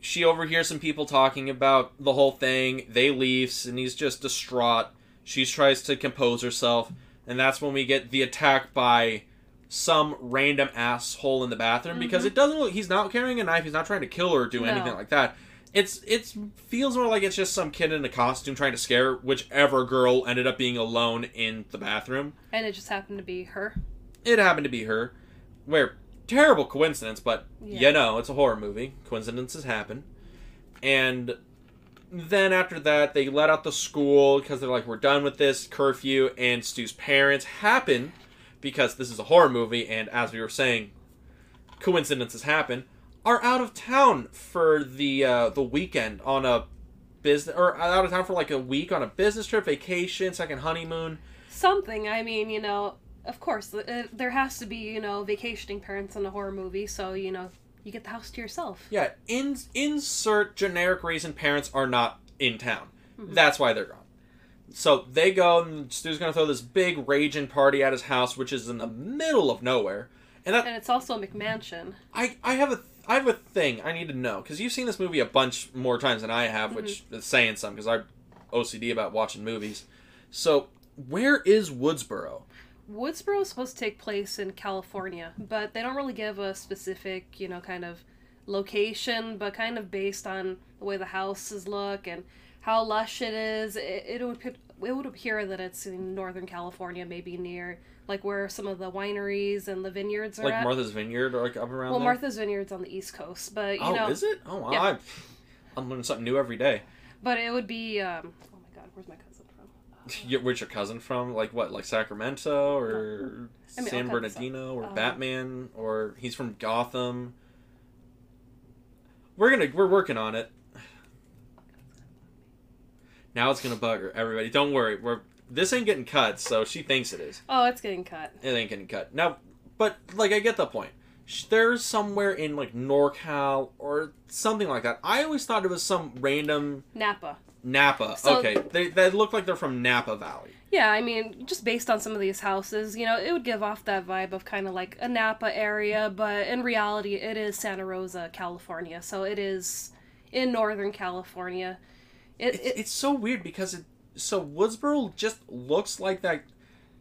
She overhears some people talking about the whole thing. They leave. Sidney's just distraught. She tries to compose herself. And that's when we get the attack by some random asshole in the bathroom because mm-hmm. it doesn't look he's not carrying a knife he's not trying to kill her or do No. anything like that it's it feels more like it's just some kid in a costume trying to scare whichever girl ended up being alone in the bathroom And it just happened to be her. it happened to be her. Where terrible coincidence, but Yeah. you know, it's a horror movie. Coincidences happen. And then after that, they let out the school because they're like, we're done with this curfew. And Stu's parents happen because this is a horror movie, and as we were saying, coincidences happen. Are out of town for the uh, the weekend on a business, or out of town for like a week on a business trip, vacation, second honeymoon. something. I mean, you know, of course, uh, there has to be, you know, vacationing parents in a horror movie, so, you know, you get the house to yourself. Yeah, in, insert generic reason parents are not in town. Mhm. That's why they're gone. So they go and Stu's gonna throw this big raging party at his house, which is in the middle of nowhere. And that And it's also a McMansion. I I have a I have a thing I need to know because you've seen this movie a bunch more times than I have, which mm-hmm. is saying something because I'm OCD about watching movies. So where is Woodsboro? Woodsboro is supposed to take place in California, but they don't really give a specific, you know, kind of location, but kind of based on the way the houses look and how lush it is, it, it would it would appear that it's in Northern California, maybe near like where some of the wineries and the vineyards are Like at. Martha's Vineyard or like up around well, there? Martha's Vineyard's on the East Coast, but you oh, know, is it? Oh, wow. Yeah. I, I'm learning something new every day. but it would be. Um, oh my God, where's my cousin from? *laughs* You- Where's your cousin from? Like what? Like Sacramento or I mean, San all kinds of Bernardino or Um, Batman or he's from Gotham. We're gonna we're working on it. Now it's gonna bug her. Everybody, don't worry. We're this ain't getting cut, so she thinks it is. Oh, it's getting cut. It ain't getting cut now. But like, I get the point. There's somewhere in like NorCal or something like that. I always thought it was some random Napa. Napa. So- okay, they they look like they're from Napa Valley. Yeah, I mean, just based on some of these houses, you know, it would give off that vibe of kind of like a Napa area, but in reality, it is Santa Rosa, California. So it is in Northern California. It, It's, it, it's so weird because it so Woodsboro just looks like that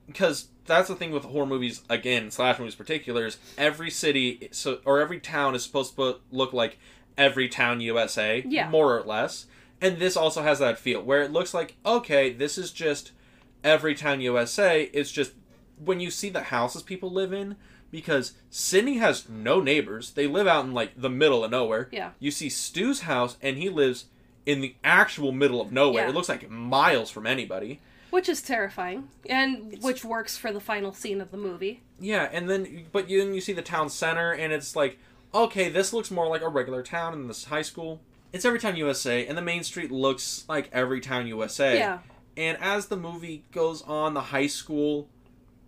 because that's the thing with horror movies again slash movies in particular is every city so or every town is supposed to look like every town USA Yeah. more or less and this also has that feel where it looks like okay this is just every town USA it's just when you see the houses people live in because Sidney has no neighbors they live out in like the middle of nowhere yeah. you see Stu's house, and he lives in the actual middle of nowhere. Yeah. It looks like miles from anybody. Which is terrifying, and which works for the final scene of the movie. Yeah, and then but you, then you see the town center, and it's like, okay, this looks more like a regular town in this high school. It's every town USA, and the main street looks like every town USA. Yeah. And as the movie goes on, the high school,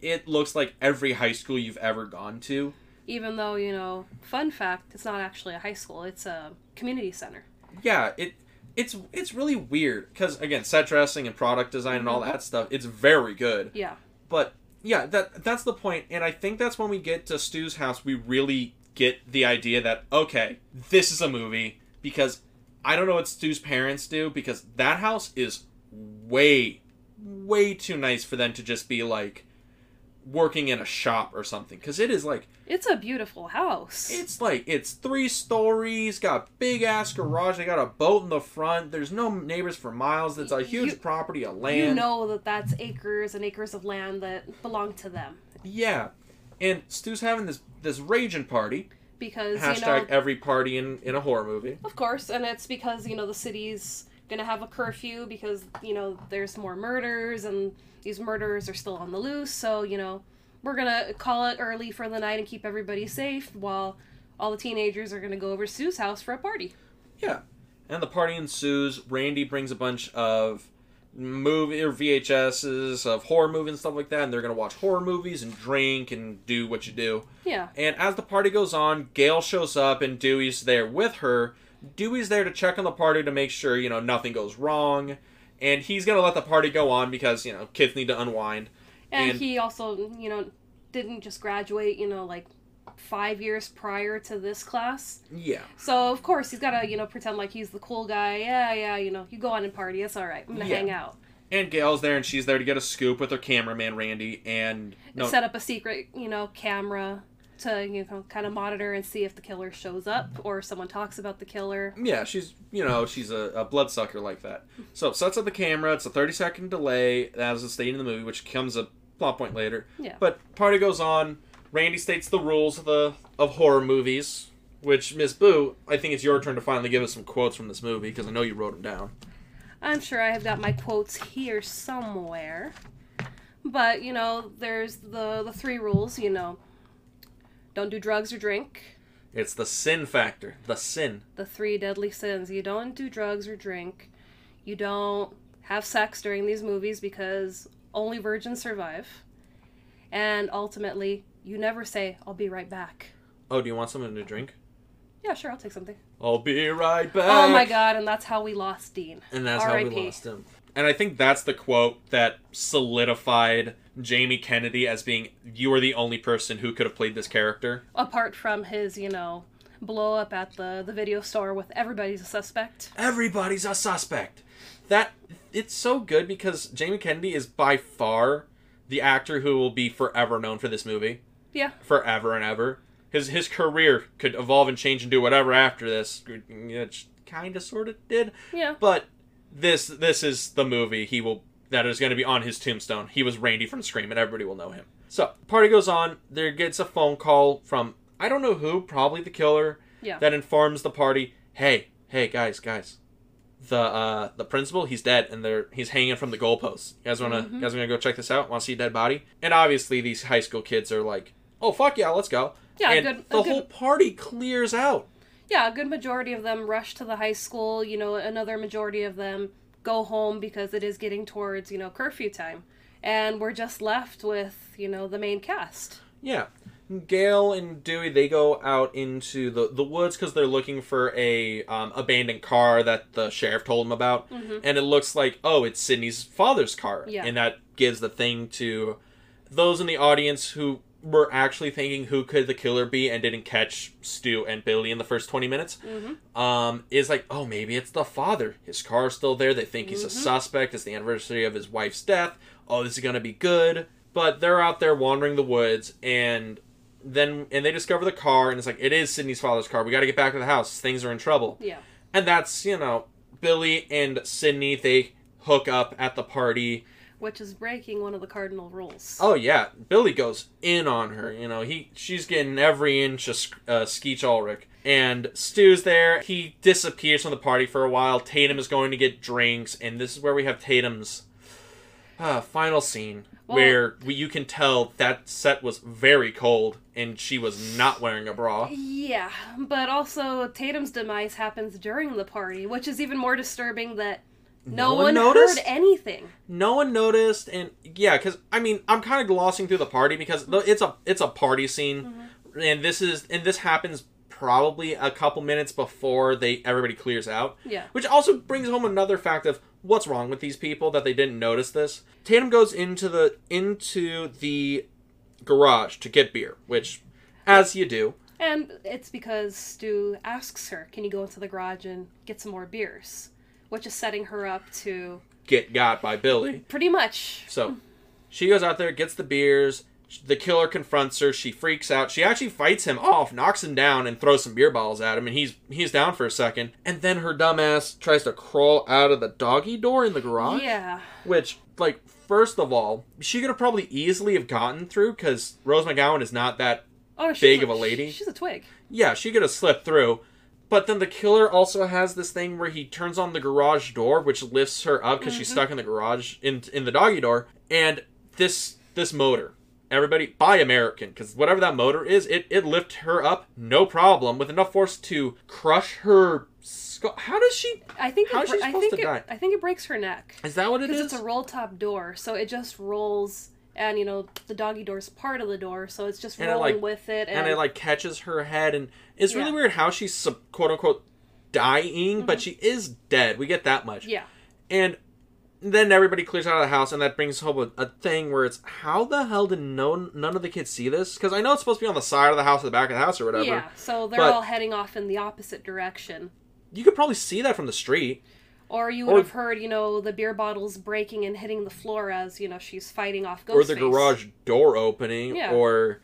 it looks like every high school you've ever gone to. Even though, you know, fun fact, it's not actually a high school, it's a community center. yeah it it's it's really weird because again set dressing and product design and all Mhm. that stuff it's very good Yeah. but yeah that that's the point and i think that's when we get to stu's house we really get the idea that okay this is a movie because i don't know what stu's parents do because that house is way way too nice for them to just be like working in a shop or something because it is like It's a beautiful house. it's like it's three stories, got big ass garage. They got a boat in the front. There's no neighbors for miles. It's a huge You- property of land. you know that that's acres and acres of land that belong to them. Yeah, and Stu's having this this raging party. Because, Hashtag you know, every party in in a horror movie. Of course, and it's because, you know, the city's gonna have a curfew because, you know, there's more murders and these murderers are still on the loose, so, you know, we're gonna call it early for the night and keep everybody safe while all the teenagers are gonna go over to Stu's house for a party. Yeah, and the party ensues. Randy brings a bunch of movie or VHSs of horror movies and stuff like that, and they're gonna watch horror movies and drink and do what you do. Yeah. And as the party goes on, Gale shows up and Dewey's there with her. Dewey's there to check on the party to make sure, you know, nothing goes wrong. And he's going to let the party go on because, you know, kids need to unwind. And, And- he also, you know, didn't just graduate, you know, like five years prior to this class. Yeah. So of course he's gotta, you know, pretend like he's the cool guy. Yeah, yeah, you know, you go on and party. It's all right. I'm gonna Yeah. hang out. And Gale's there and she's there to get a scoop with her cameraman, Randy. And, no, Set up a secret, you know, camera to you know kind of monitor and see if the killer shows up or someone talks about the killer. yeah, she's, you know, she's a, a bloodsucker like that. So sets up the camera. It's a 30 second delay, as is stated in the movie, which comes a plot point later. Yeah. But party goes on. Randy states the rules of the of horror movies, which Miss Boo, I think it's your turn to finally give us some quotes from this movie because I know you wrote them down. I'm sure I have got my quotes here somewhere. But, you know, there's the the three rules, you know. Don't do drugs or drink. It's the sin factor, the sin. The three deadly sins. You don't do drugs or drink. You don't have sex during these movies because only virgins survive. And ultimately, you never say, I'll be right back. Oh, do you want something to drink? Yeah, sure, I'll take something. I'll be right back. Oh my god, and that's how we lost Dean. And that's how we lost him. And I think that's the quote that solidified Jamie Kennedy as being you are the only person who could have played this character. Apart from his, you know, blow up at the the video store with everybody's a suspect. Everybody's a suspect. That it's so good because Jamie Kennedy is by far the actor who will be forever known for this movie. Yeah. Forever and ever. His his career could evolve and change and do whatever after this. It kind of sort of did. Yeah. But this this is the movie he will that is going to be on his tombstone. He was Randy from Scream, and everybody will know him. So party goes on. There gets a phone call from I don't know who, probably the killer, Yeah. that informs the party, "Hey, hey, guys, guys, the uh the principal, he's dead, and they're he's hanging from the goalposts. You guys wanna you guys wanna go check this out? Want to see a dead body?" And obviously, these high school kids are like, "Oh fuck yeah, let's go!" Yeah, and good- the good- whole party clears out. yeah, a good majority of them rush to the high school. You know, another majority of them go home because it is getting towards, you know, curfew time. And we're just left with, you know, the main cast. Yeah. Gale and Dewey they go out into the, the woods because they're looking for a um, abandoned car that the sheriff told them about, and it looks like oh it's Sidney's father's car, Yeah. and that gives the thing to those in the audience who were actually thinking who could the killer be and didn't catch Stu and Billy in the first twenty minutes. Um, is like oh maybe it's the father. His car's still there. They think he's a suspect. It's the anniversary of his wife's death. Oh, this is gonna be good. But they're out there wandering the woods and then and they discover the car and it's like it is Sidney's father's car. We got to get back to the house. Things are in trouble. Yeah. And that's, you know, Billy and Sidney they hook up at the party. Which is breaking one of the cardinal rules. Oh yeah, Billy goes in on her. You know, he she's getting every inch of uh, Skeet Ulrich. And Stu's there. He disappears from the party for a while. Tatum is going to get drinks, and this is where we have Tatum's uh, final scene, Well- where we, you can tell that set was very cold, and she was not wearing a bra. Yeah, but also Tatum's demise happens during the party, which is even more disturbing that no, No one one, noticed? heard anything. no one noticed and yeah because i mean i'm kind of glossing through the party because it's a it's a party scene mm-hmm. and this is and this happens probably a couple minutes before they everybody clears out Yeah. which also brings home another fact of what's wrong with these people that they didn't notice this tatum goes into the into the garage to get beer which as you do And it's because Stu asks her, can you go into the garage and get some more beers? Which is setting her up to get got by billy pretty much. So she goes out there, gets the beers. The killer confronts her. She freaks out. She actually fights him off, knocks him down, and throws some beer balls at him. And he's he's down for a second. And then her dumbass tries to crawl out of the doggy door in the garage. Yeah. Which, like, first of all, she could have probably easily have gotten through because Rose McGowan is not that. Oh, Big of a lady. She's a twig. Yeah, she could have slipped through. But then the killer also has this thing where he turns on the garage door, which lifts her up because she's mm-hmm. stuck in the garage in in the doggy door. And this this motor, everybody buy American because whatever that motor is, it it lift her up no problem with enough force to crush her. skull. How does she? I think. How it, is she br- I supposed think to it, die? I think it breaks her neck Is that what it is? because it's a roll top door, so it just rolls. And you know the doggy door's part of the door, so it's just And it, rolling like- with it. And, and it like catches her head, and it's really Yeah. weird how she's quote unquote dying, but she is dead. We get that much. Mm-hmm. yeah, And then everybody clears out of the house, and that brings home a, a thing where it's how the hell did no none of the kids see this? Because I know it's supposed to be on the side of the house or the back of the house or whatever. yeah. So they're all heading off in the opposite direction. You could probably see that from the street. Or you would Or- have heard, you know, the beer bottles breaking and hitting the floor as you know she's fighting off Ghostface. or the garage door opening Yeah. or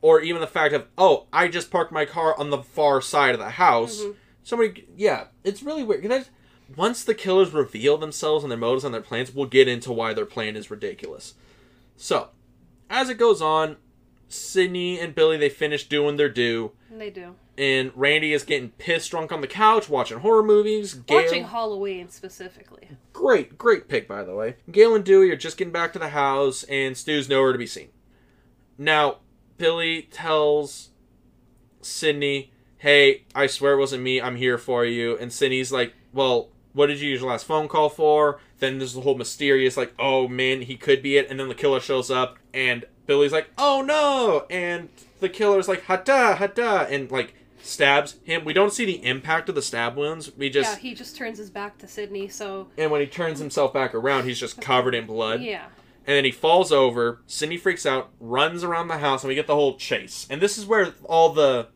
or even the fact of oh i just parked my car on the far side of the house Mm-hmm. somebody yeah it's really weird that's- once the killers reveal themselves and their motives and their plans we'll get into why their plan is ridiculous so as it goes on sidney and billy they finish doing their due And they do. and randy is getting pissed drunk on the couch watching horror movies Gale- Watching Halloween specifically. Great, great pick, by the way. Gale and Dewey are just getting back to the house, and Stu's nowhere to be seen. Now, Billy tells Sidney, Hey, I swear it wasn't me. I'm here for you. And Sidney's like, Well, what did you use your last phone call for? Then there's the whole mysterious, like, Oh man, he could be it. And then the killer shows up, and Billy's like, Oh no! And the killer's like, Hata, hata. And like, stabs him. We don't see the impact of the stab wounds. We just yeah, he just turns his back to Sidney, so and when he turns himself back around, he's just covered in blood. yeah. And then he falls over. Sidney freaks out, runs around the house, and we get the whole chase. And this is where all the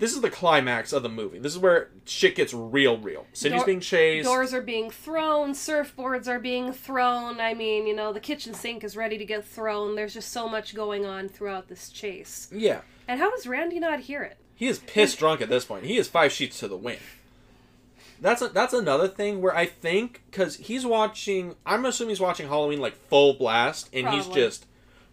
this is the climax of the movie. This is where shit gets real, real. Cindy's Door- being chased. Doors are being thrown, surfboards are being thrown. I mean, you know, the kitchen sink is ready to get thrown. There's just so much going on throughout this chase. Yeah, And how does Randy not hear it? he is pissed drunk at this point. He is five sheets to the wind. That's a, that's another thing where I think because he's watching. I'm assuming he's watching Halloween like full blast, and he's just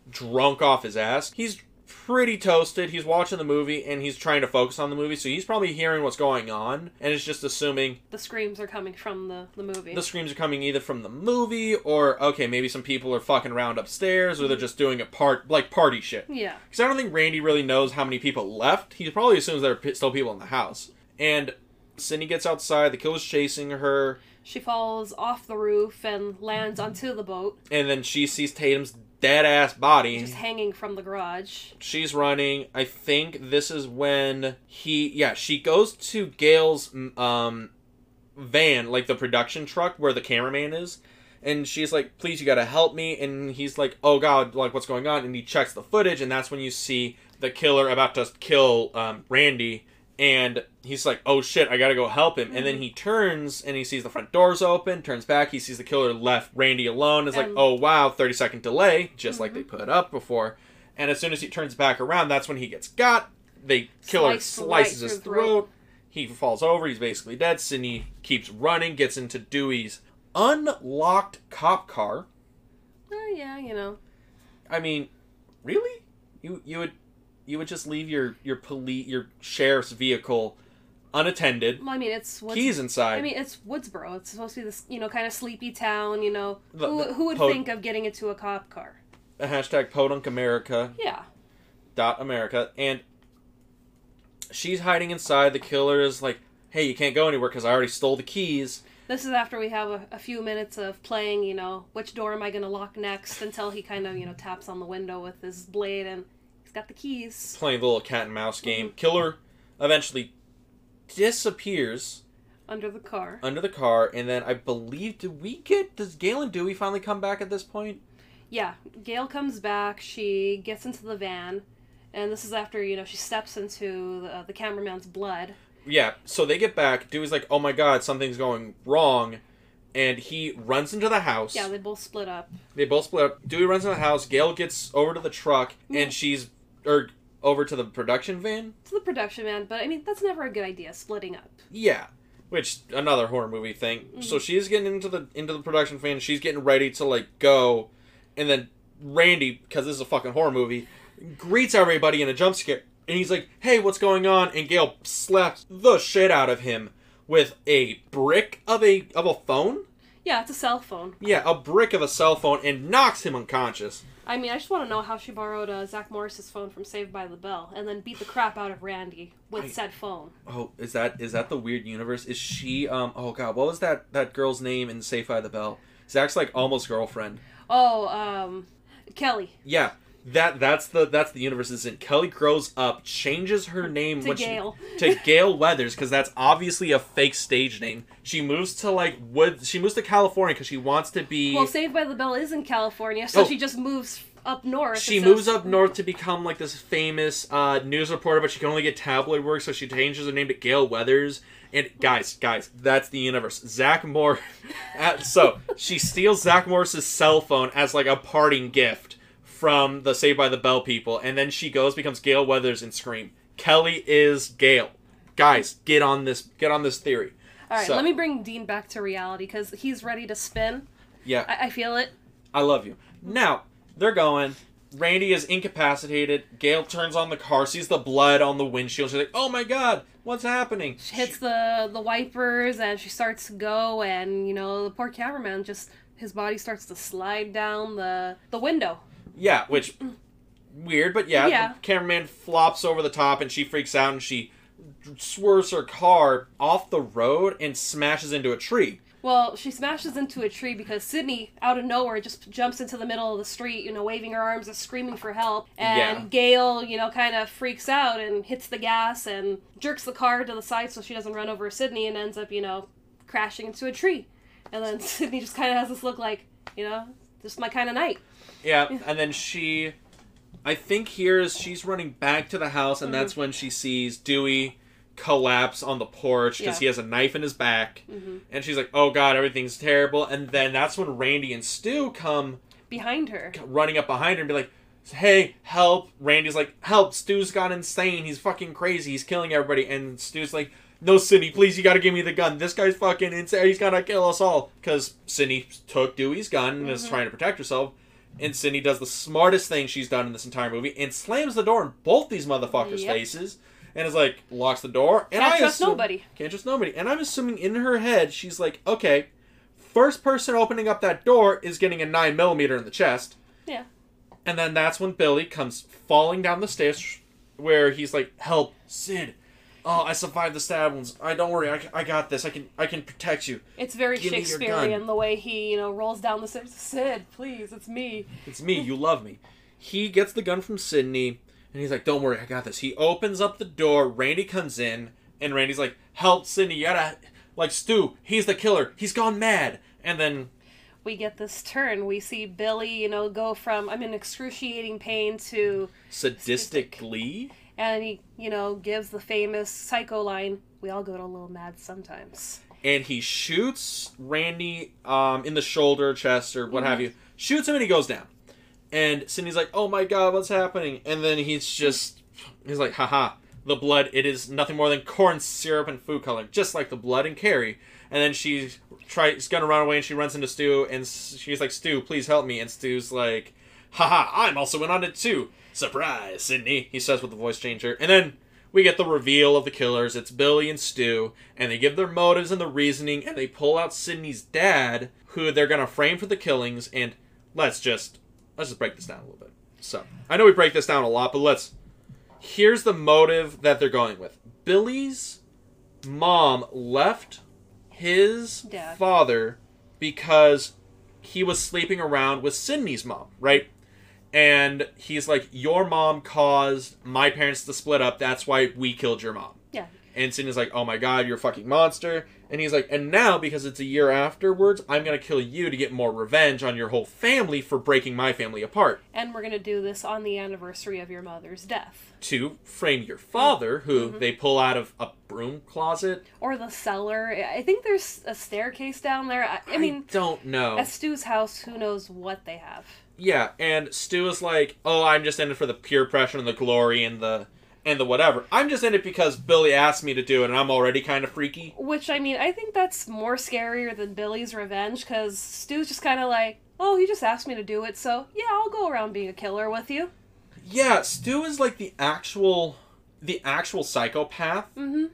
drunk off his ass. He's pretty toasted. He's watching the movie and he's trying to focus on the movie, so he's probably hearing what's going on and is just assuming The screams are coming from the, the movie. the screams are coming either from the movie or okay, maybe some people are fucking around upstairs or they're just doing a part like party shit. yeah. Because I don't think Randy really knows how many people left. He probably assumes there are p- still people in the house. And Cindy gets outside. The killer's chasing her, She falls off the roof and lands onto the boat, and then she sees Tatum's dead ass body. just hanging from the garage. She's running. I think this is when he, yeah, she goes to Gale's um van, like the production truck where the cameraman is, and she's like, "Please, you gotta help me." And he's like, "Oh God, like what's going on?" And he checks the footage, and that's when you see the killer about to kill um, Randy. And he's like, "Oh shit, I gotta go help him." And then mm. he turns and he sees the front doors open. Turns back, he sees the killer left Randy alone. Is like, "Oh wow, thirty second delay," just like mm-hmm. they put up before. And as soon as he turns back around, that's when he gets got. The killer right slices through his throat. throat. He falls over. He's basically dead. Sidney keeps running, gets into Dewey's unlocked cop car. Oh, yeah, you know. I mean, really? You you would you would just leave your your police your sheriff's vehicle unattended, Well, I mean, it's Woods- keys inside. I mean, it's Woodsboro. It's supposed to be this, you know, kind of sleepy town. You know, The- who, the who would po- think of getting into a cop car? a hashtag podunk America Yeah, dot America, and she's hiding inside. The killer is like, "Hey, you can't go anywhere because I already stole the keys." this is after we have a, a few minutes of playing. You know, which door am I going to lock next? Until he kind of, you know, taps on the window with his blade, and got the keys. Playing the little cat and mouse mm-hmm. game. Killer eventually disappears under the car. under the car, and then I believe did we get does Gale and Dewey finally come back at this point? Yeah, Gale comes back. She gets into the van, and this is after you know she steps into the, uh, the cameraman's blood. Yeah, so they get back. Dewey's like, "Oh my god, something's going wrong," and he runs into the house. Yeah, they both split up. They both split up. Dewey runs into the house. Gale gets over to the truck, and mm. she's or over to the production van. To the production van, but I mean that's never a good idea. Splitting up. Yeah, which another horror movie thing. So mm-hmm. she's getting into the into the production van. She's getting ready to like go, and then Randy, because this is a fucking horror movie, greets everybody in a jump scare, and he's like, "Hey, what's going on?" And Gale slaps the shit out of him with a brick of a of a phone. Yeah, it's a cell phone. Yeah, a brick of a cell phone, and knocks him unconscious. I mean, I just want to know how she borrowed uh, Zach Morris's phone from Saved by the Bell and then beat the crap out of Randy with I- said phone. Oh, is that is that the weird universe? Is she um? Oh god, what was that that girl's name in Saved by the Bell? Zach's like almost girlfriend. Oh, um, Kelly Yeah, that that's the that's the universe is in. Kelly grows up, changes her name to she- Gale. to Gale Weathers because that's obviously a fake stage name. She moves to like Wood. She moves to California because she wants to be. Well, Saved by the Bell is in California, so Oh. she just moves up north. she moves up north to become like this famous uh, news reporter, but she can only get tabloid work, so she changes her name to Gale Weathers. And guys, guys, that's the universe. Zach Moore. uh, *laughs* so she steals Zach Morris's cell phone as like a parting gift from the Saved by the Bell people, and then she goes becomes Gale Weathers and Scream. Kelly is Gale. Guys, get on this. Get on this theory. All right, So- let me bring Dean back to reality because he's ready to spin. Yeah, I, I feel it. I love you. Now, they're going. Randy is incapacitated. Gale turns on the car, sees the blood on the windshield. She's like, "Oh my god, what's happening?" She hits the the wipers and she starts to go, and you know the poor cameraman just his body starts to slide down the the window. Yeah, which weird, but yeah, Yeah. the cameraman flops over the top, and she freaks out, and she swerves her car off the road and smashes into a tree. Well, she smashes into a tree because Sidney, out of nowhere, just jumps into the middle of the street, you know, waving her arms and screaming for help. And Yeah. Gale, you know, kind of freaks out and hits the gas and jerks the car to the side so she doesn't run over Sidney and ends up, you know, crashing into a tree. And then *laughs* Sidney just kind of has this look like, you know, this is my kind of night. Yeah, and then she, I think here's she's running back to the house, and Mhm. that's when she sees Dewey collapse on the porch because Yeah. he has a knife in his back, hmm and she's like, "Oh God, everything's terrible." And then that's when Randy and Stu come Behind her. running up behind her and be like, "Hey, help!" Randy's like, "Help! Stu's gone insane. He's fucking crazy. He's killing everybody." And Stu's like, "No, Sidney, please, you gotta give me the gun. This guy's fucking insane. He's gonna kill us all." Because Sidney took Dewey's gun and is Mhm. trying to protect herself. And Sidney does the smartest thing she's done in this entire movie and slams the door in both these motherfuckers' Yep. faces. And is like locks the door. And Can't I trust assume- nobody. Can't trust nobody. And I'm assuming in her head she's like, okay, first person opening up that door is getting a nine millimeter in the chest. Yeah. And then that's when Billy comes falling down the stairs, where he's like, "Help, Sid! Oh, I survived the stab wounds. I don't worry. I, I got this. I can I can protect you. It's very Give Shakespearean the way he, you know, rolls down the stairs. Sid, please, it's me. It's me. You love me." He gets the gun from Sidney, and he's like, "Don't worry, I got this." He opens up the door. Randy comes in, and Randy's like, "Help, Sidney! You gotta like Stu. He's the killer. He's gone mad." And then We get this turn. We see Billy, you know, go from I'm in excruciating pain to, sadistic glee. And he, you know, gives the famous psycho line. We all go a little mad sometimes. and he shoots Randy um, in the shoulder, chest, or what Mm-hmm. have you. Shoots him and he goes down. And Cindy's like, "Oh my god, what's happening?" And then he's just, he's like, "Haha, the blood. It is nothing more than corn syrup and food coloring, just like the blood in Carrie." And then she's she tries gonna run away, and she runs into Stu, and she's like, "Stu, please help me." And Stu's like, "Haha, I'm also in on it too." Surprise, Sidney, he says with the voice changer. And then we get the reveal of the killers. It's Billy and Stu, and they give their motives and the reasoning, and they pull out Sidney's dad, who they're gonna frame for the killings. And let's just let's just break this down a little bit. So I know we break this down a lot, but let's. Here's the motive that they're going with. Billy's mom left his Dad. father because he was sleeping around with Sidney's mom, right? And he's like, Your mom caused my parents to split up. That's why we killed your mom. Yeah. And Sidney's like, Oh my god, you're a fucking monster. And he's like, And now, because it's a year afterwards, I'm going to kill you to get more revenge on your whole family for breaking my family apart. And we're gonna do this on the anniversary of your mother's death. To frame your father, who Mm-hmm. they pull out of a broom closet. Or the cellar. I think there's a staircase down there. I, I mean, don't know. at Stu's house, who knows what they have. Yeah, and Stu is like, "Oh, I'm just in it for the peer pressure and the glory and the and the whatever. I'm just in it because Billy asked me to do it, and I'm already kind of freaky." Which, I mean, I think that's more scarier than Billy's revenge, because Stu's just kind of like, oh, he just asked me to do it, so yeah, I'll go around being a killer with you. Yeah, Stu is like the actual the actual psychopath, Mm-hmm.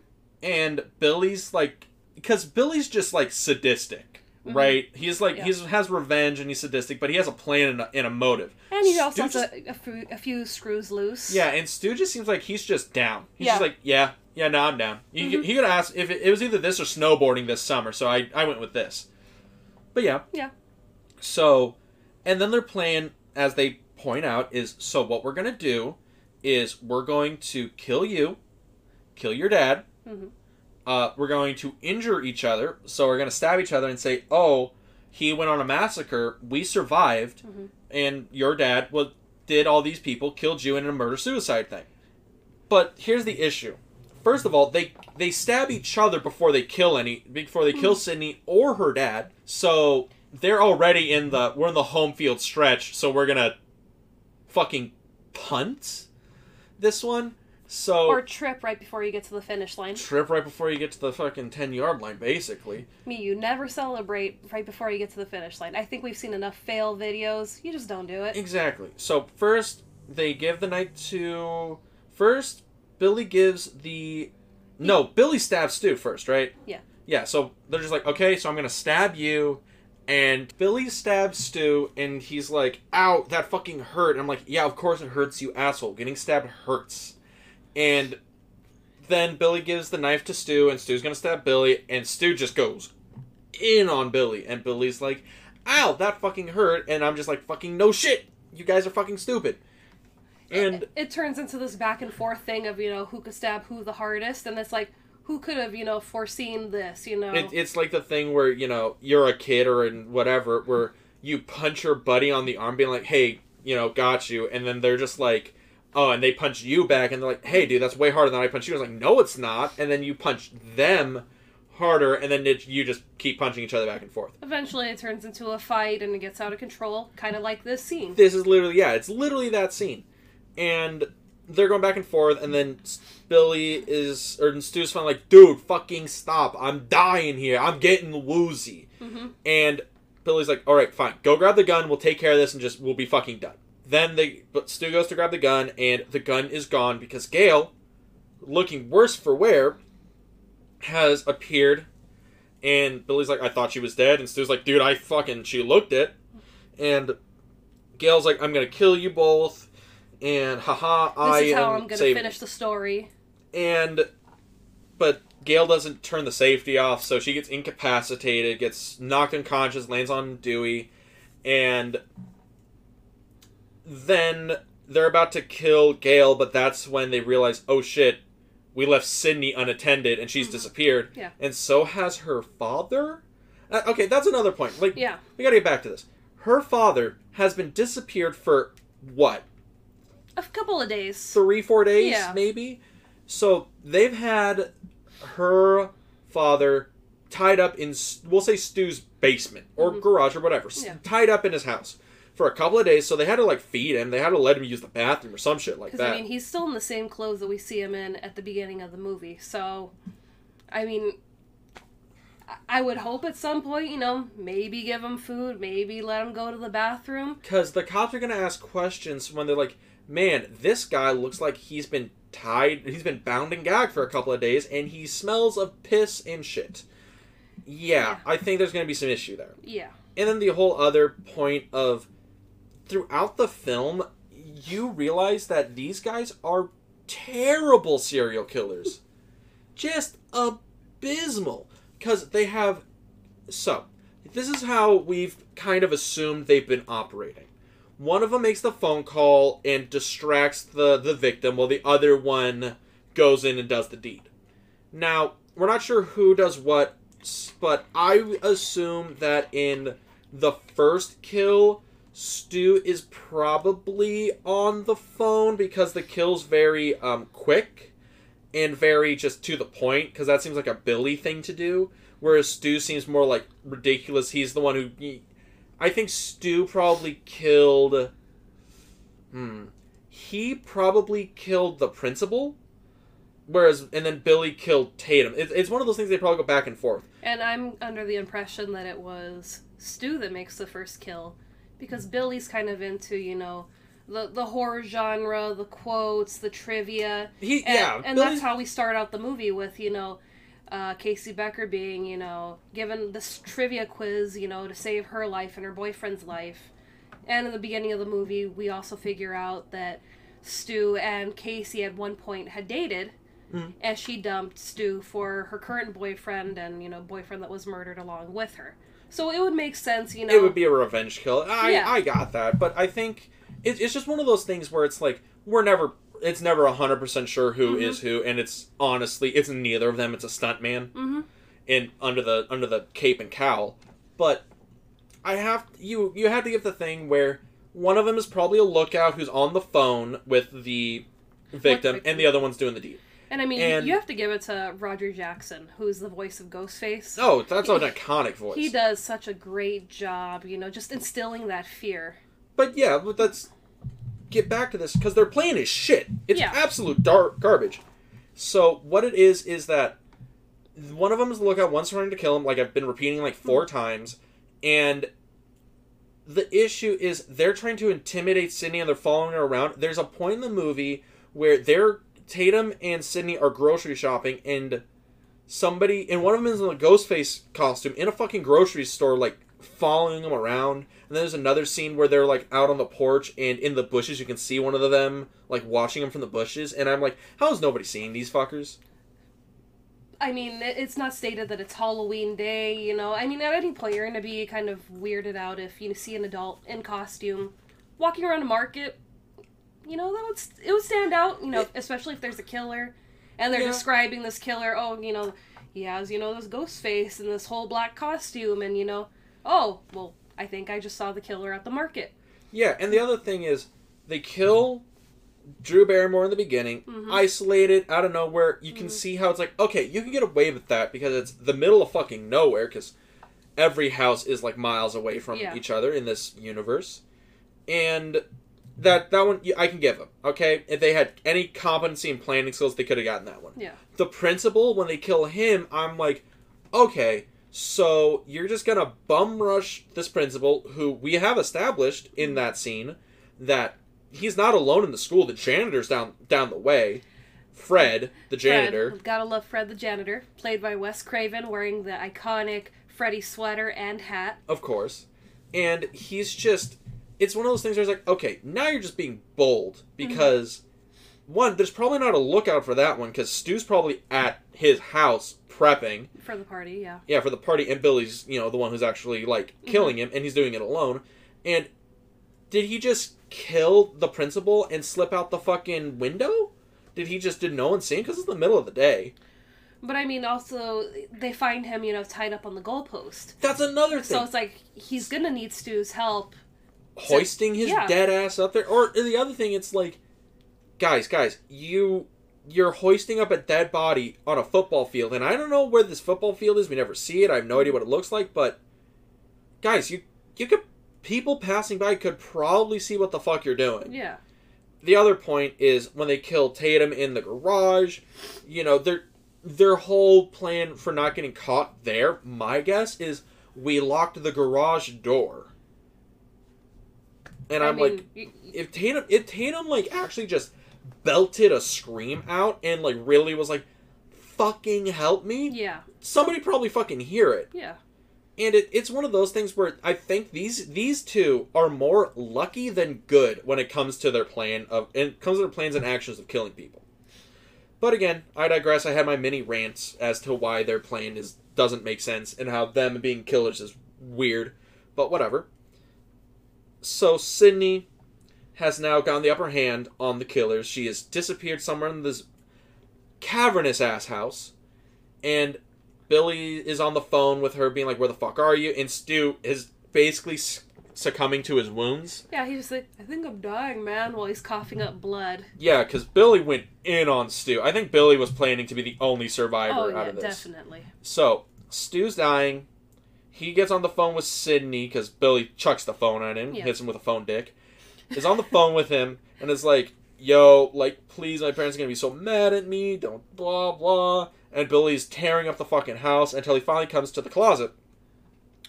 and Billy's like because Billy's just like sadistic. Mhm. Right, he's like Yeah. he's has revenge and he's sadistic, but he has a plan and a, and a motive. And he also Stu has a, a, few, a few screws loose. Yeah, and Stu just seems like he's just down. He's Yeah. just like, yeah, yeah, no, I'm down. He, Mhm. he could ask if it, it was either this or snowboarding this summer, so I, I went with this. But yeah. Yeah. So, and then their plan, as they point out, is so what we're going to do is we're going to kill you, kill your dad, Mhm. Uh, we're going to injure each other, so we're going to stab each other and say, oh, he went on a massacre, we survived, Mhm. and your dad was did all these people, killed you in a murder suicide thing. But here's the issue. First of all, they they stab each other before they kill any before they kill Sidney or her dad. So they're already in the we're in the home field stretch, so we're gonna fucking punt this one. So Or trip right before you get to the finish line. trip right before you get to the fucking ten yard line, basically. Me, you never celebrate right before you get to the finish line. I think we've seen enough fail videos. You just don't do it. Exactly. So first they give the knife to first Billy gives the no Billy stabs Stu first, right? Yeah. Yeah. So they're just like, okay, so I'm gonna stab you, and Billy stabs Stu, and he's like, ow, that fucking hurt. And I'm like, yeah, of course it hurts, you asshole. Getting stabbed hurts. And then Billy gives the knife to Stu, and Stu's gonna stab Billy, and Stu just goes in on Billy, and Billy's like, "Ow, that fucking hurt," and I'm just like, "Fucking no shit, you guys are fucking stupid." And it, it turns into this back and forth thing of you know who could stab who the hardest, and it's like who could have you know foreseen this, you know? it, it's like the thing where you know you're a kid or in whatever, where you punch your buddy on the arm, being like, "Hey, you know, got you," and then they're just like. Oh, and they punch you back, and they're like, "Hey, dude, that's way harder than I punched you." I was like, "No, it's not." And then you punch them harder, and then it, you just keep punching each other back and forth. Eventually, it turns into a fight and it gets out of control, kind of like this scene. This is literally yeah, it's literally that scene, and they're going back and forth, and then Billy is or Stu's finally like, "Dude, fucking stop! I'm dying here. I'm getting woozy." hmm And Billy's like, "All right, fine. Go grab the gun. We'll take care of this, and just we'll be fucking done." Then they, but Stu goes to grab the gun, and the gun is gone because Gale, looking worse for wear, has appeared. And Billy's like, "I thought she was dead," and Stu's like, "Dude, I fucking she looked it." And Gale's like, "I'm gonna kill you both," and haha, This I is how am I'm gonna saving finish the story. and but Gale doesn't turn the safety off, so she gets incapacitated, gets knocked unconscious, lands on Dewey, and then they're about to kill Gale, but that's when they realize, oh shit, we left Sidney unattended and she's Mhm. disappeared, Yeah. and so has her father. Uh, okay, that's another point. Like, Yeah, we gotta get back to this. Her father has been disappeared for what a couple of days. three, four days, Yeah. maybe. So they've had her father tied up in, we'll say Stu's basement or Mhm. garage or whatever, Yeah. tied up in his house for a couple of days. So they had to like feed him. They had to let him use the bathroom or some shit like that. I mean, he's still in the same clothes that we see him in at the beginning of the movie. So, I mean, I- would hope at some point, you know, maybe give him food, maybe let him go to the bathroom. Because the cops are gonna ask questions when they're like, "Man, this guy looks like he's been tied. He's been bound and gagged for a couple of days, and he smells of piss and shit." Yeah, Yeah. I think there's gonna be some issue there. Yeah, And then the whole other point of throughout the film, you realize that these guys are terrible serial killers. Just abysmal. Because they have. So, this is how we've kind of assumed they've been operating. One of them makes the phone call and distracts the, the victim, while the other one goes in and does the deed. Now, we're not sure who does what, but I assume that in the first kill, Stu is probably on the phone because the kill's very um, quick and very just to the point because that seems like a Billy thing to do. Whereas Stu seems more like ridiculous. He's the one who. he- I think Stu probably killed. Hmm. He probably killed the principal. Whereas, and then Billy killed Tatum. It's, it's one of those things they probably go back and forth. and I'm under the impression that it was Stu that makes the first kill, because Billy's kind of into, you know, the the horror genre, the quotes, the trivia. He, And, yeah, and that's how we start out the movie with, you know, uh, Casey Becker being, you know, given this trivia quiz, you know, to save her life and her boyfriend's life. And in the beginning of the movie, we also figure out that Stu and Casey at one point had dated, Mhm. and she dumped Stu for her current boyfriend and, you know, boyfriend that was murdered along with her. So it would make sense, you know. it would be a revenge kill. I Yeah. I got that, but I think it, it's just one of those things where it's like we're never. It's never hundred percent sure who is Mm-hmm. who, and it's honestly it's neither of them. It's a stuntman hmm in under the under the cape and cowl. But I have you you have to give the thing where one of them is probably a lookout who's on the phone with the victim, victim. and the other one's doing the deed. And I mean, you- And- you have to give it to Roger Jackson, who's the voice of Ghostface. Oh, that's an iconic voice. He does such a great job, you know, just instilling that fear. But yeah, but let's get back to this because their plan is shit. It's Yeah. absolute dark garbage. So what it is is that one of them is the lookout, one's trying to kill him, like I've been repeating like 4 mm-hmm. times, and the issue is they're trying to intimidate Sidney and they're following her around. There's a point in the movie where they're Tatum and Sidney are grocery shopping and somebody and one of them is in a ghost face costume in a fucking grocery store like following them around and then there's another scene where they're like out on the porch and in the bushes you can see one of them like watching them from the bushes and i'm like how is nobody seeing these fuckers I mean, it's not stated that it's Halloween day, you know. I mean, at any point, you're going to be kind of weirded out if you see an adult in costume walking around a market. You know, that would, st- it would stand out, you know, especially if there's a killer. And they're Yeah. describing this killer, oh, you know, he has, you know, this ghost face and this whole black costume, and, you know, oh, well, I think I just saw the killer at the market. Yeah, and the other thing is they kill Drew Barrymore in the beginning, Mhm. isolated out of nowhere. You can Mhm. see how it's like, okay, you can get away with that because it's the middle of fucking nowhere because every house is like miles away from Yeah. each other in this universe. And that that one I can give them. Okay, if they had any competency and planning skills, they could have gotten that one. Yeah. The principal, when they kill him, I'm like, okay, so you're just gonna bum rush this principal, who we have established in mm-hmm. that scene that he's not alone in the school. The janitor's down down the way. Fred, the janitor, Fred, gotta love Fred the janitor, played by Wes Craven, wearing the iconic Freddy sweater and hat. of course, and he's just. It's one of those things where it's like, okay, now you're just being bold mm-hmm. because one, there's probably not a lookout for that one because Stu's probably at his house prepping. For the party, yeah. Yeah, for the party, and Billy's, you know, the one who's actually like mm-hmm. killing him, and he's doing it alone. And did he just kill the principal and slip out the fucking window? Did he just did no one see him? Because it's the middle of the day. But I mean, also, they find him, you know, tied up on the goalpost. That's another thing. So it's like, he's gonna need Stu's help. Hoisting his yeah. dead ass up there, or the other thing, it's like, guys, guys, you you're hoisting up a dead body on a football field, and I don't know where this football field is. We never see it. I have no idea what it looks like, but guys, you you could people passing by could probably see what the fuck you're doing. Yeah. the other point is when they kill Tatum in the garage, you know, their their whole plan for not getting caught there, my guess is we locked the garage door. And I I'm mean, like y- y- if Tatum if Tatum like actually just belted a scream out and like really was like fucking help me, yeah, somebody probably fucking hear it yeah. and it, it's one of those things where I think these these two are more lucky than good when it comes to their plan of and it comes to their plans and actions of killing people. But again, I digress. I had my mini rants as to why their plan is doesn't make sense and how them being killers is weird. But whatever. So Sidney has now gotten the upper hand on the killers. She has disappeared somewhere in this cavernous ass house, and Billy is on the phone with her, being like, "Where the fuck are you?" And Stu is basically succumbing to his wounds. Yeah, he's like, I think I'm dying, man, while he's coughing up blood. Yeah, because Billy went in on Stu. I think Billy was planning to be the only survivor oh, out yeah, of this. definitely. So Stu's dying. He gets on the phone with Sidney because Billy chucks the phone at him, Yeah. hits him with a phone dick. Is on the phone with him and is like, "Yo, like, please, my parents are gonna be so mad at me. Don't blah blah." And Billy's tearing up the fucking house until he finally comes to the closet,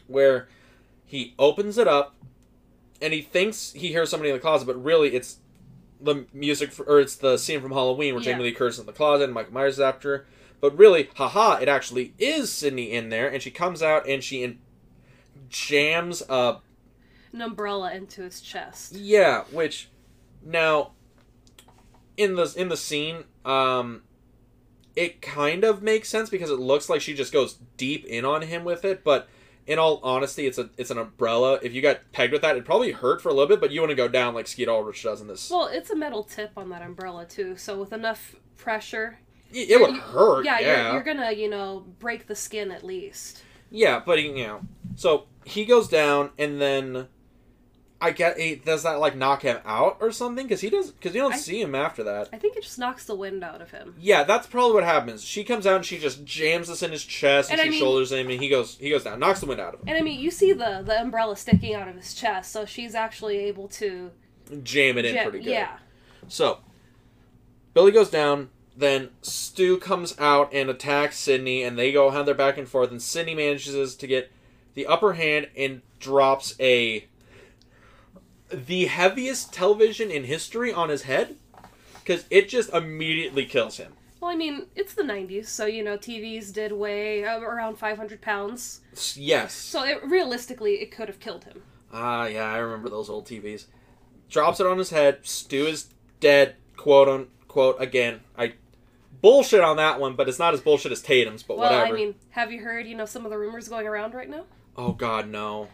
where he opens it up, and he thinks he hears somebody in the closet, but really it's the music for, or it's the scene from Halloween where Yeah. Jamie Lee Curtis is in the closet and Michael Myers is after her. But really, haha, it actually is Sidney in there, and she comes out and she in- jams a An umbrella into his chest. yeah, which now in the in the scene, um, it kind of makes sense because it looks like she just goes deep in on him with it, but. In all honesty, it's a it's an umbrella. If you got pegged with that, it'd probably hurt for a little bit, but you want to go down like Skeet Ulrich does in this. Well, it's a metal tip on that umbrella, too, so with enough pressure, it, would you- hurt. yeah, Yeah, You're, you're gonna, you know, break the skin at least. Yeah, but he, you know, so he goes down, and then I get he, does that like knock him out or something? Because he does because you don't I- see him after that. I think it just knocks the wind out of him. Yeah, that's probably what happens. She comes out and she just jams this in his chest, and, And she mean- shoulders him, and he goes he goes down, knocks the wind out of him, And I mean, you see the the umbrella sticking out of his chest, so she's actually able to. jam it in ja- pretty good. Yeah, So Billy goes down. Then Stu comes out and attacks Sidney, and they go have their back and forth. And Sidney manages to get the upper hand and drops a the heaviest television in history on his head because it just immediately kills him. Well, I mean, it's the 90s, so, you know, TVs did weigh uh, around 500 pounds. Yes. So, it, realistically, it could have killed him. Ah, yeah, I remember those old TVs. Drops it on his head. Stu is dead. Quote unquote. Again, I bullshit on that one, but it's not as bullshit as Tatum's. But well, whatever. I mean, have you heard, you know, some of the rumors going around right now? oh God, no.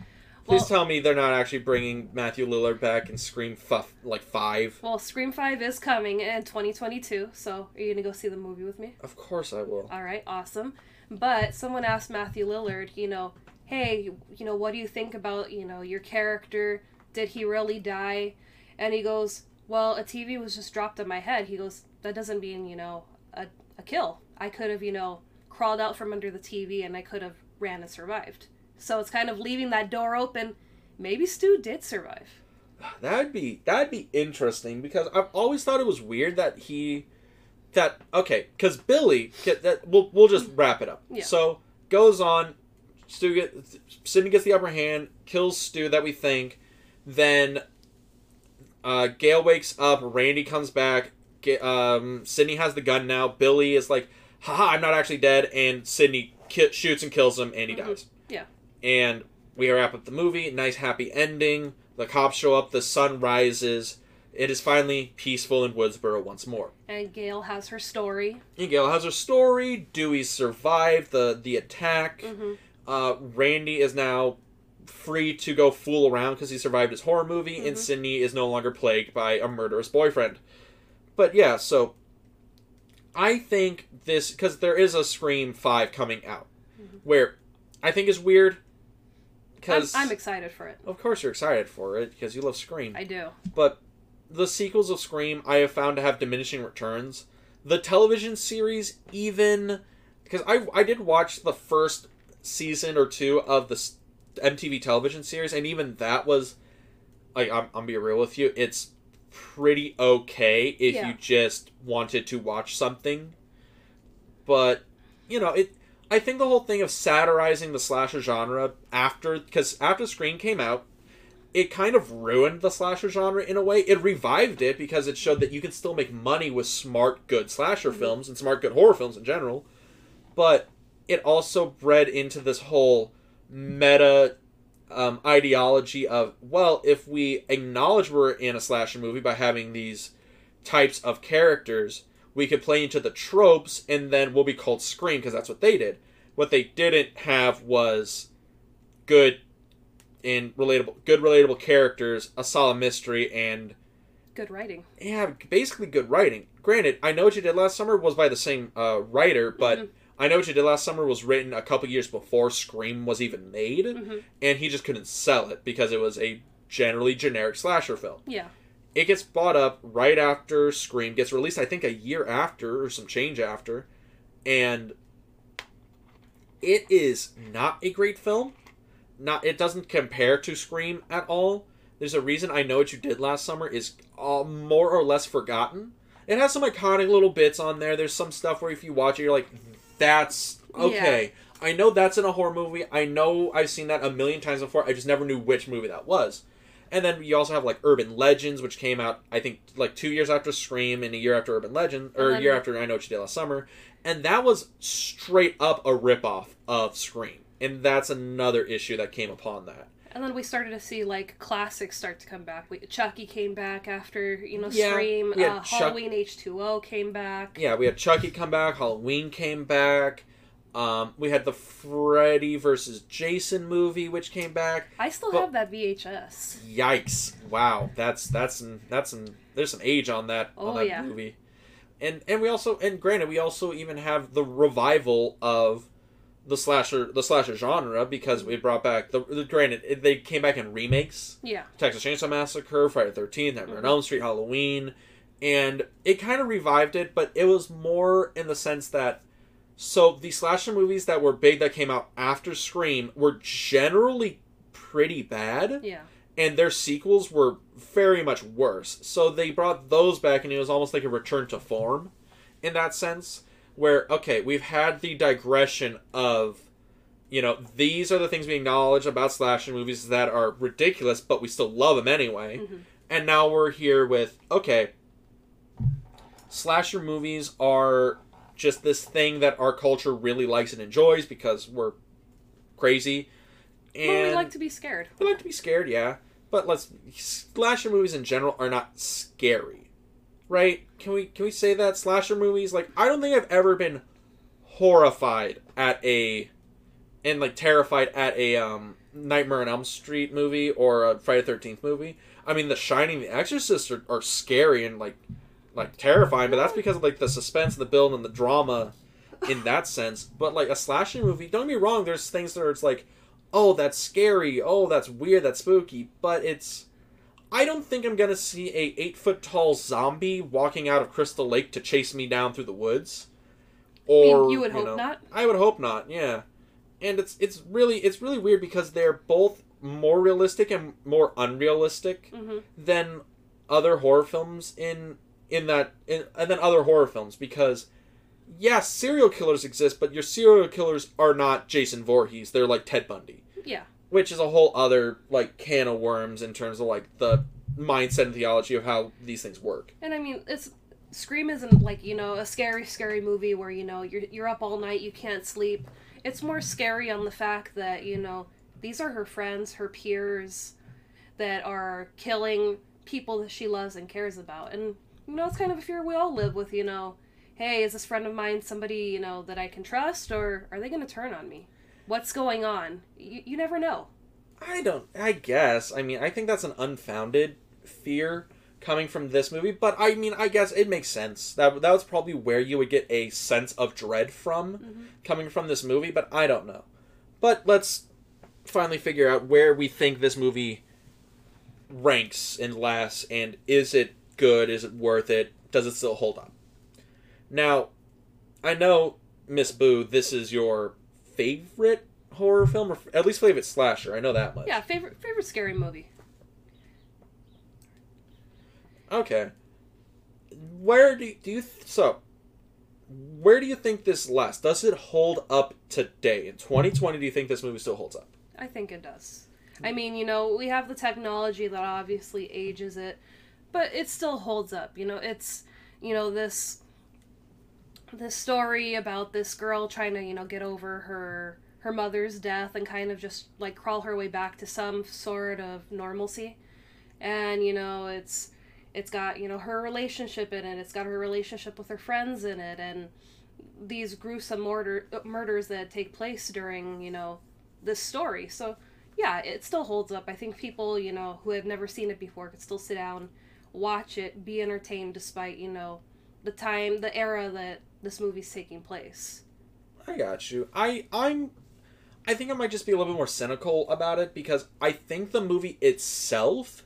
Please Well- tell me they're not actually bringing Matthew Lillard back and Scream f- like five. Well, Scream 5 is coming in 2022, so are you going to go see the movie with me? Of course I will. All right, awesome. But someone asked Matthew Lillard, you know, hey, you know, what do you think about, you know, your character? Did he really die? And he goes, well, a TV was just dropped on my head. He goes, that doesn't mean, you know, a, a kill. I could have, you know, crawled out from under the TV and I could have ran and survived. So it's kind of leaving that door open. Maybe Stu did survive. That'd be that'd be interesting because I've always thought it was weird that he that okay because Billy that we'll we'll just wrap it up. Yeah. So goes on, Stu get Sidney gets the upper hand, kills Stu that we think, then uh, Gale wakes up, Randy comes back, Ga- um, Sidney has the gun now. Billy is like, haha, I'm not actually dead, and Sidney ki- shoots and kills him, and he Mhm. dies. Yeah. And we wrap up the movie. Nice happy ending. The cops show up. The sun rises. It is finally peaceful in Woodsboro once more. And Gale has her story. And Gale has her story. Dewey survived the the attack. hmm Uh, Randy is now free to go fool around because he survived his horror movie, and Mhm. Sidney is no longer plagued by a murderous boyfriend. But yeah, so I think this because there is a Scream Five coming out, Mhm. where I think is weird. I'm, Because I'm excited for it. of course you're excited for it because you love Scream, I do. but the sequels of Scream I have found to have diminishing returns. The television series, even because I I did watch the first season or two of the MTV television series, and even that was like I'm I'm be real with you, it's pretty okay if Yeah. you just wanted to watch something. But you know it. I think the whole thing of satirizing the slasher genre after because after Scream came out, it kind of ruined the slasher genre in a way. It revived it because it showed that you can still make money with smart, good slasher Mhm. films and smart, good horror films in general. But it also bred into this whole meta um, ideology of, well, if we acknowledge we're in a slasher movie by having these types of characters, we could play into the tropes and then we'll be called Scream because that's what they did. What they didn't have was good and relatable, good relatable characters, a solid mystery, and Good writing. yeah, basically good writing. Granted, I know what you did last summer was by the same uh, writer, but Mhm. I know what you did last summer was written a couple years before Scream was even made, Mhm. and he just couldn't sell it because it was a generally generic slasher film. Yeah. It gets bought up right after Scream gets released, I think a year after or some change after, and it is not a great film. Not it doesn't compare to Scream at all. There's a reason I know what you did last summer is all more or less forgotten. It has some iconic little bits on there. There's some stuff where if you watch it, you're like, "That's okay." I know that's in a horror movie. I know I've seen that a million times before. I just never knew which movie that was. And then you also have like Urban Legends, which came out I think like two years after Scream and a year after Urban Legend, or a year after I Know What You Did Last Summer, and that was straight up a ripoff of Scream, and that's another issue that came upon that. And then we started to see like classics start to come back. We, Chucky came back after you know Yeah, Scream. Uh, Chuck- Halloween H two O came back. Yeah, we had Chucky come back, Halloween came back. Um, we had the Freddy versus Jason movie, which came back. I still But- have that VHS. Yikes! Wow, that's that's some, that's some, there's some age on that Oh, on that yeah. movie, and and we also and granted we also even have the revival of the slasher the slasher genre because we brought back the, the granted it, they came back in remakes Yeah. Texas Chainsaw Massacre, Friday the Thirteenth, Nightmare on Mhm. Elm Street, Halloween, and it kind of revived it, but it was more in the sense that so the slasher movies that were big that came out after Scream were generally pretty bad Yeah. and their sequels were very much worse. So they brought those back, and it was almost like a return to form in that sense. Where, okay, we've had the digression of, you know, these are the things we acknowledge about slasher movies that are ridiculous, but we still love them anyway. Mhm. And now we're here with, okay, slasher movies are just this thing that our culture really likes and enjoys because we're crazy. And Well, we like to be scared. we like to be scared, yeah. But let's slasher movies in general are not scary. Right? Can we can we say that slasher movies? Like, I don't think I've ever been horrified at a and like terrified at a um Nightmare on Elm Street movie or a Friday Thirteenth movie. I mean, The Shining, The Exorcist are, are scary and like like terrifying, but that's because of like the suspense, the build, and the drama in that sense. But like a slasher movie, don't me wrong. There's things that are it's like, oh, that's scary. Oh, that's weird. That's spooky. But it's I don't think I'm gonna see a eight foot tall zombie walking out of Crystal Lake to chase me down through the woods. Or you would hope know, not? I would hope not. Yeah, and it's it's really it's really weird because they're both more realistic and more unrealistic hmm than other horror films in in that in, and then other horror films because yes, serial killers exist, but your serial killers are not Jason Voorhees. They're like Ted Bundy Yeah. Which is a whole other like can of worms in terms of like the mindset and theology of how these things work. And I mean, it's Scream isn't like you know a scary, scary movie where you know you're you're up all night, you can't sleep. It's more scary on the fact that you know these are her friends, her peers, that are killing people that she loves and cares about, and you know it's kind of a fear we all live with. You know, hey, is this friend of mine somebody you know that I can trust, or are they going to turn on me? What's going on? You, you never know. I don't. I guess. I mean, I think that's an unfounded fear coming from this movie, but I mean, I guess it makes sense. That that was probably where you would get a sense of dread from Mhm. coming from this movie, but I don't know. But let's finally figure out where we think this movie ranks in last and is it good? Is it worth it? Does it still hold up? Now, I know Miss Boo, this is your favorite horror film, or at least favorite slasher. I know that much. Yeah, favorite favorite scary movie. Okay. Where do you, do you th- so? Where do you think this lasts? Does it hold up today in 2020? Do you think this movie still holds up? I think it does. I mean, you know, we have the technology that obviously ages it, but it still holds up. You know, it's you know this this story about this girl trying to you know get over her her mother's death and kind of just like crawl her way back to some sort of normalcy, and you know it's it's got you know her relationship in it. It's got her relationship with her friends in it, and these gruesome murder murders that take place during you know this story. So yeah, it still holds up. I think people, you know, who have never seen it before could still sit down, watch it, be entertained despite, you know, the time, the era that this movie's taking place. I got you. I I'm I think I might just be a little bit more cynical about it because I think the movie itself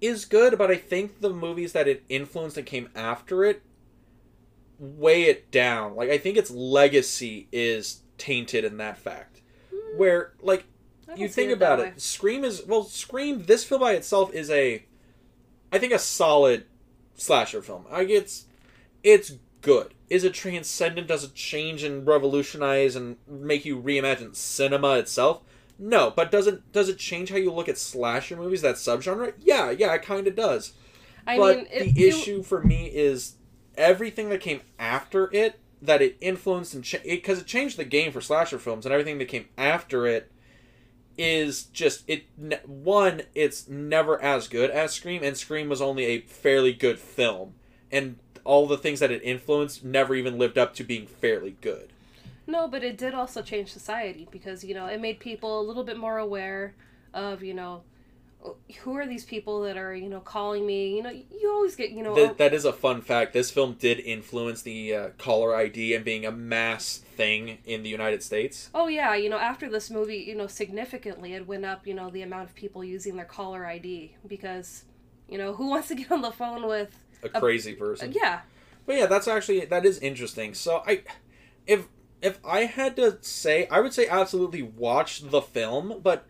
is good, but I think the movies that it influenced and came after it weigh it down. Like I think its legacy is tainted in that fact. Hmm. Where like you think it about it. Scream is well, Scream. This film by itself is a, I think, a solid slasher film. Like it's, it's good. Is it transcendent? Does it change and revolutionize and make you reimagine cinema itself? No, but does it does it change how you look at slasher movies? That subgenre? Yeah, yeah, it kind of does. I but mean, the it, issue for me is everything that came after it that it influenced and because it changed the game for slasher films and everything that came after it is just it ne- one it's never as good as scream and scream was only a fairly good film and all the things that it influenced never even lived up to being fairly good. No, but it did also change society because, you know, it made people a little bit more aware of, you know, who are these people that are, you know, calling me? You know, you always get, you know, Th- that is a fun fact. This film did influence the uh, caller id and being a mass thing in the united states. Oh yeah, you know, after this movie, you know, significantly it went up, you know, the amount of people using their caller ID because, you know, who wants to get on the phone with a A- crazy person yeah. But yeah, that's actually that is interesting. So I, if if I had to say, I would say absolutely watch the film, but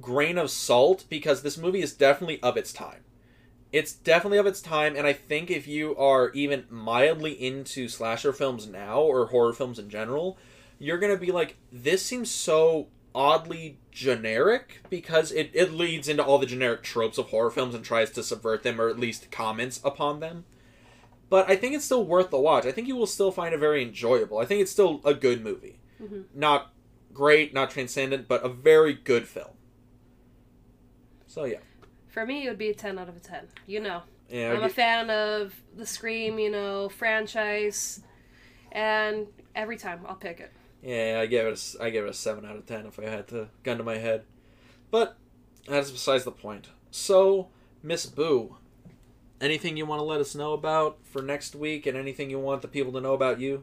grain of salt because this movie is definitely of its time. It's definitely of its time, and I think if you are even mildly into slasher films now or horror films in general, you're gonna be like, this seems so oddly generic because it, it leads into all the generic tropes of horror films and tries to subvert them or at least comments upon them but I think it's still worth the watch. I think you will still find it very enjoyable. I think it's still a good movie. Mhm. Not great, not transcendent, but a very good film. So yeah, For me, it would be a 10 out of a 10. You know. Yeah, I'm a fan of the Scream, you know, franchise, and every time I'll pick it. Yeah, I give it. A, I give it a seven out of ten if I had to gun to my head. But that's besides the point. So, Miss Boo, anything you want to let us know about for next week, and anything you want the people to know about you?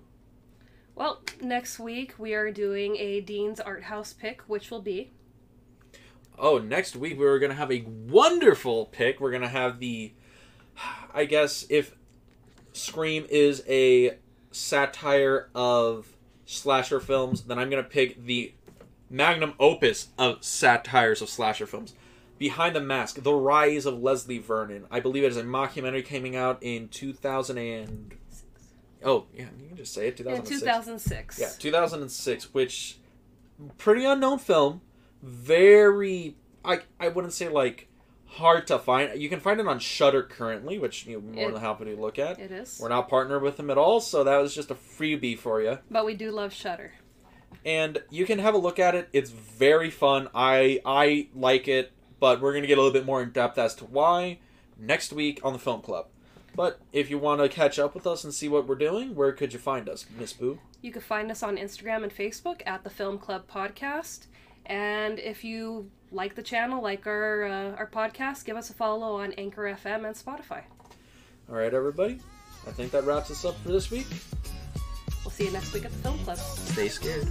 Well, next week we are doing a Dean's Art House pick, which will be Oh, next week we are gonna have a wonderful pick. We're gonna have the, I guess if Scream is a satire of slasher films, then I'm gonna pick the magnum opus of satires of slasher films. Behind the Mask, The Rise of Leslie Vernon. I believe it is a mockumentary coming out in 2000 and oh yeah, you can just say it. in 2006. 2006. Yeah, 2006, which pretty unknown film, very I I wouldn't say like hard to find. You can find it on Shudder currently, which you know, more It- than happy to look at. It is. We're not partnered with them at all, so that was just a freebie for you. But we do love Shudder. And you can have a look at it. It's very fun. I I like it, but we're gonna get a little bit more in depth as to why next week on the Film Club. But if you want to catch up with us and see what we're doing, where could you find us, Miss Boo? You can find us on Instagram and Facebook at the Film Club Podcast. And if you like the channel, like our uh, our podcast, give us a follow on Anchor FM and Spotify. All right, everybody. I think that wraps us up for this week. We'll see you next week at the Film Club. Stay scared.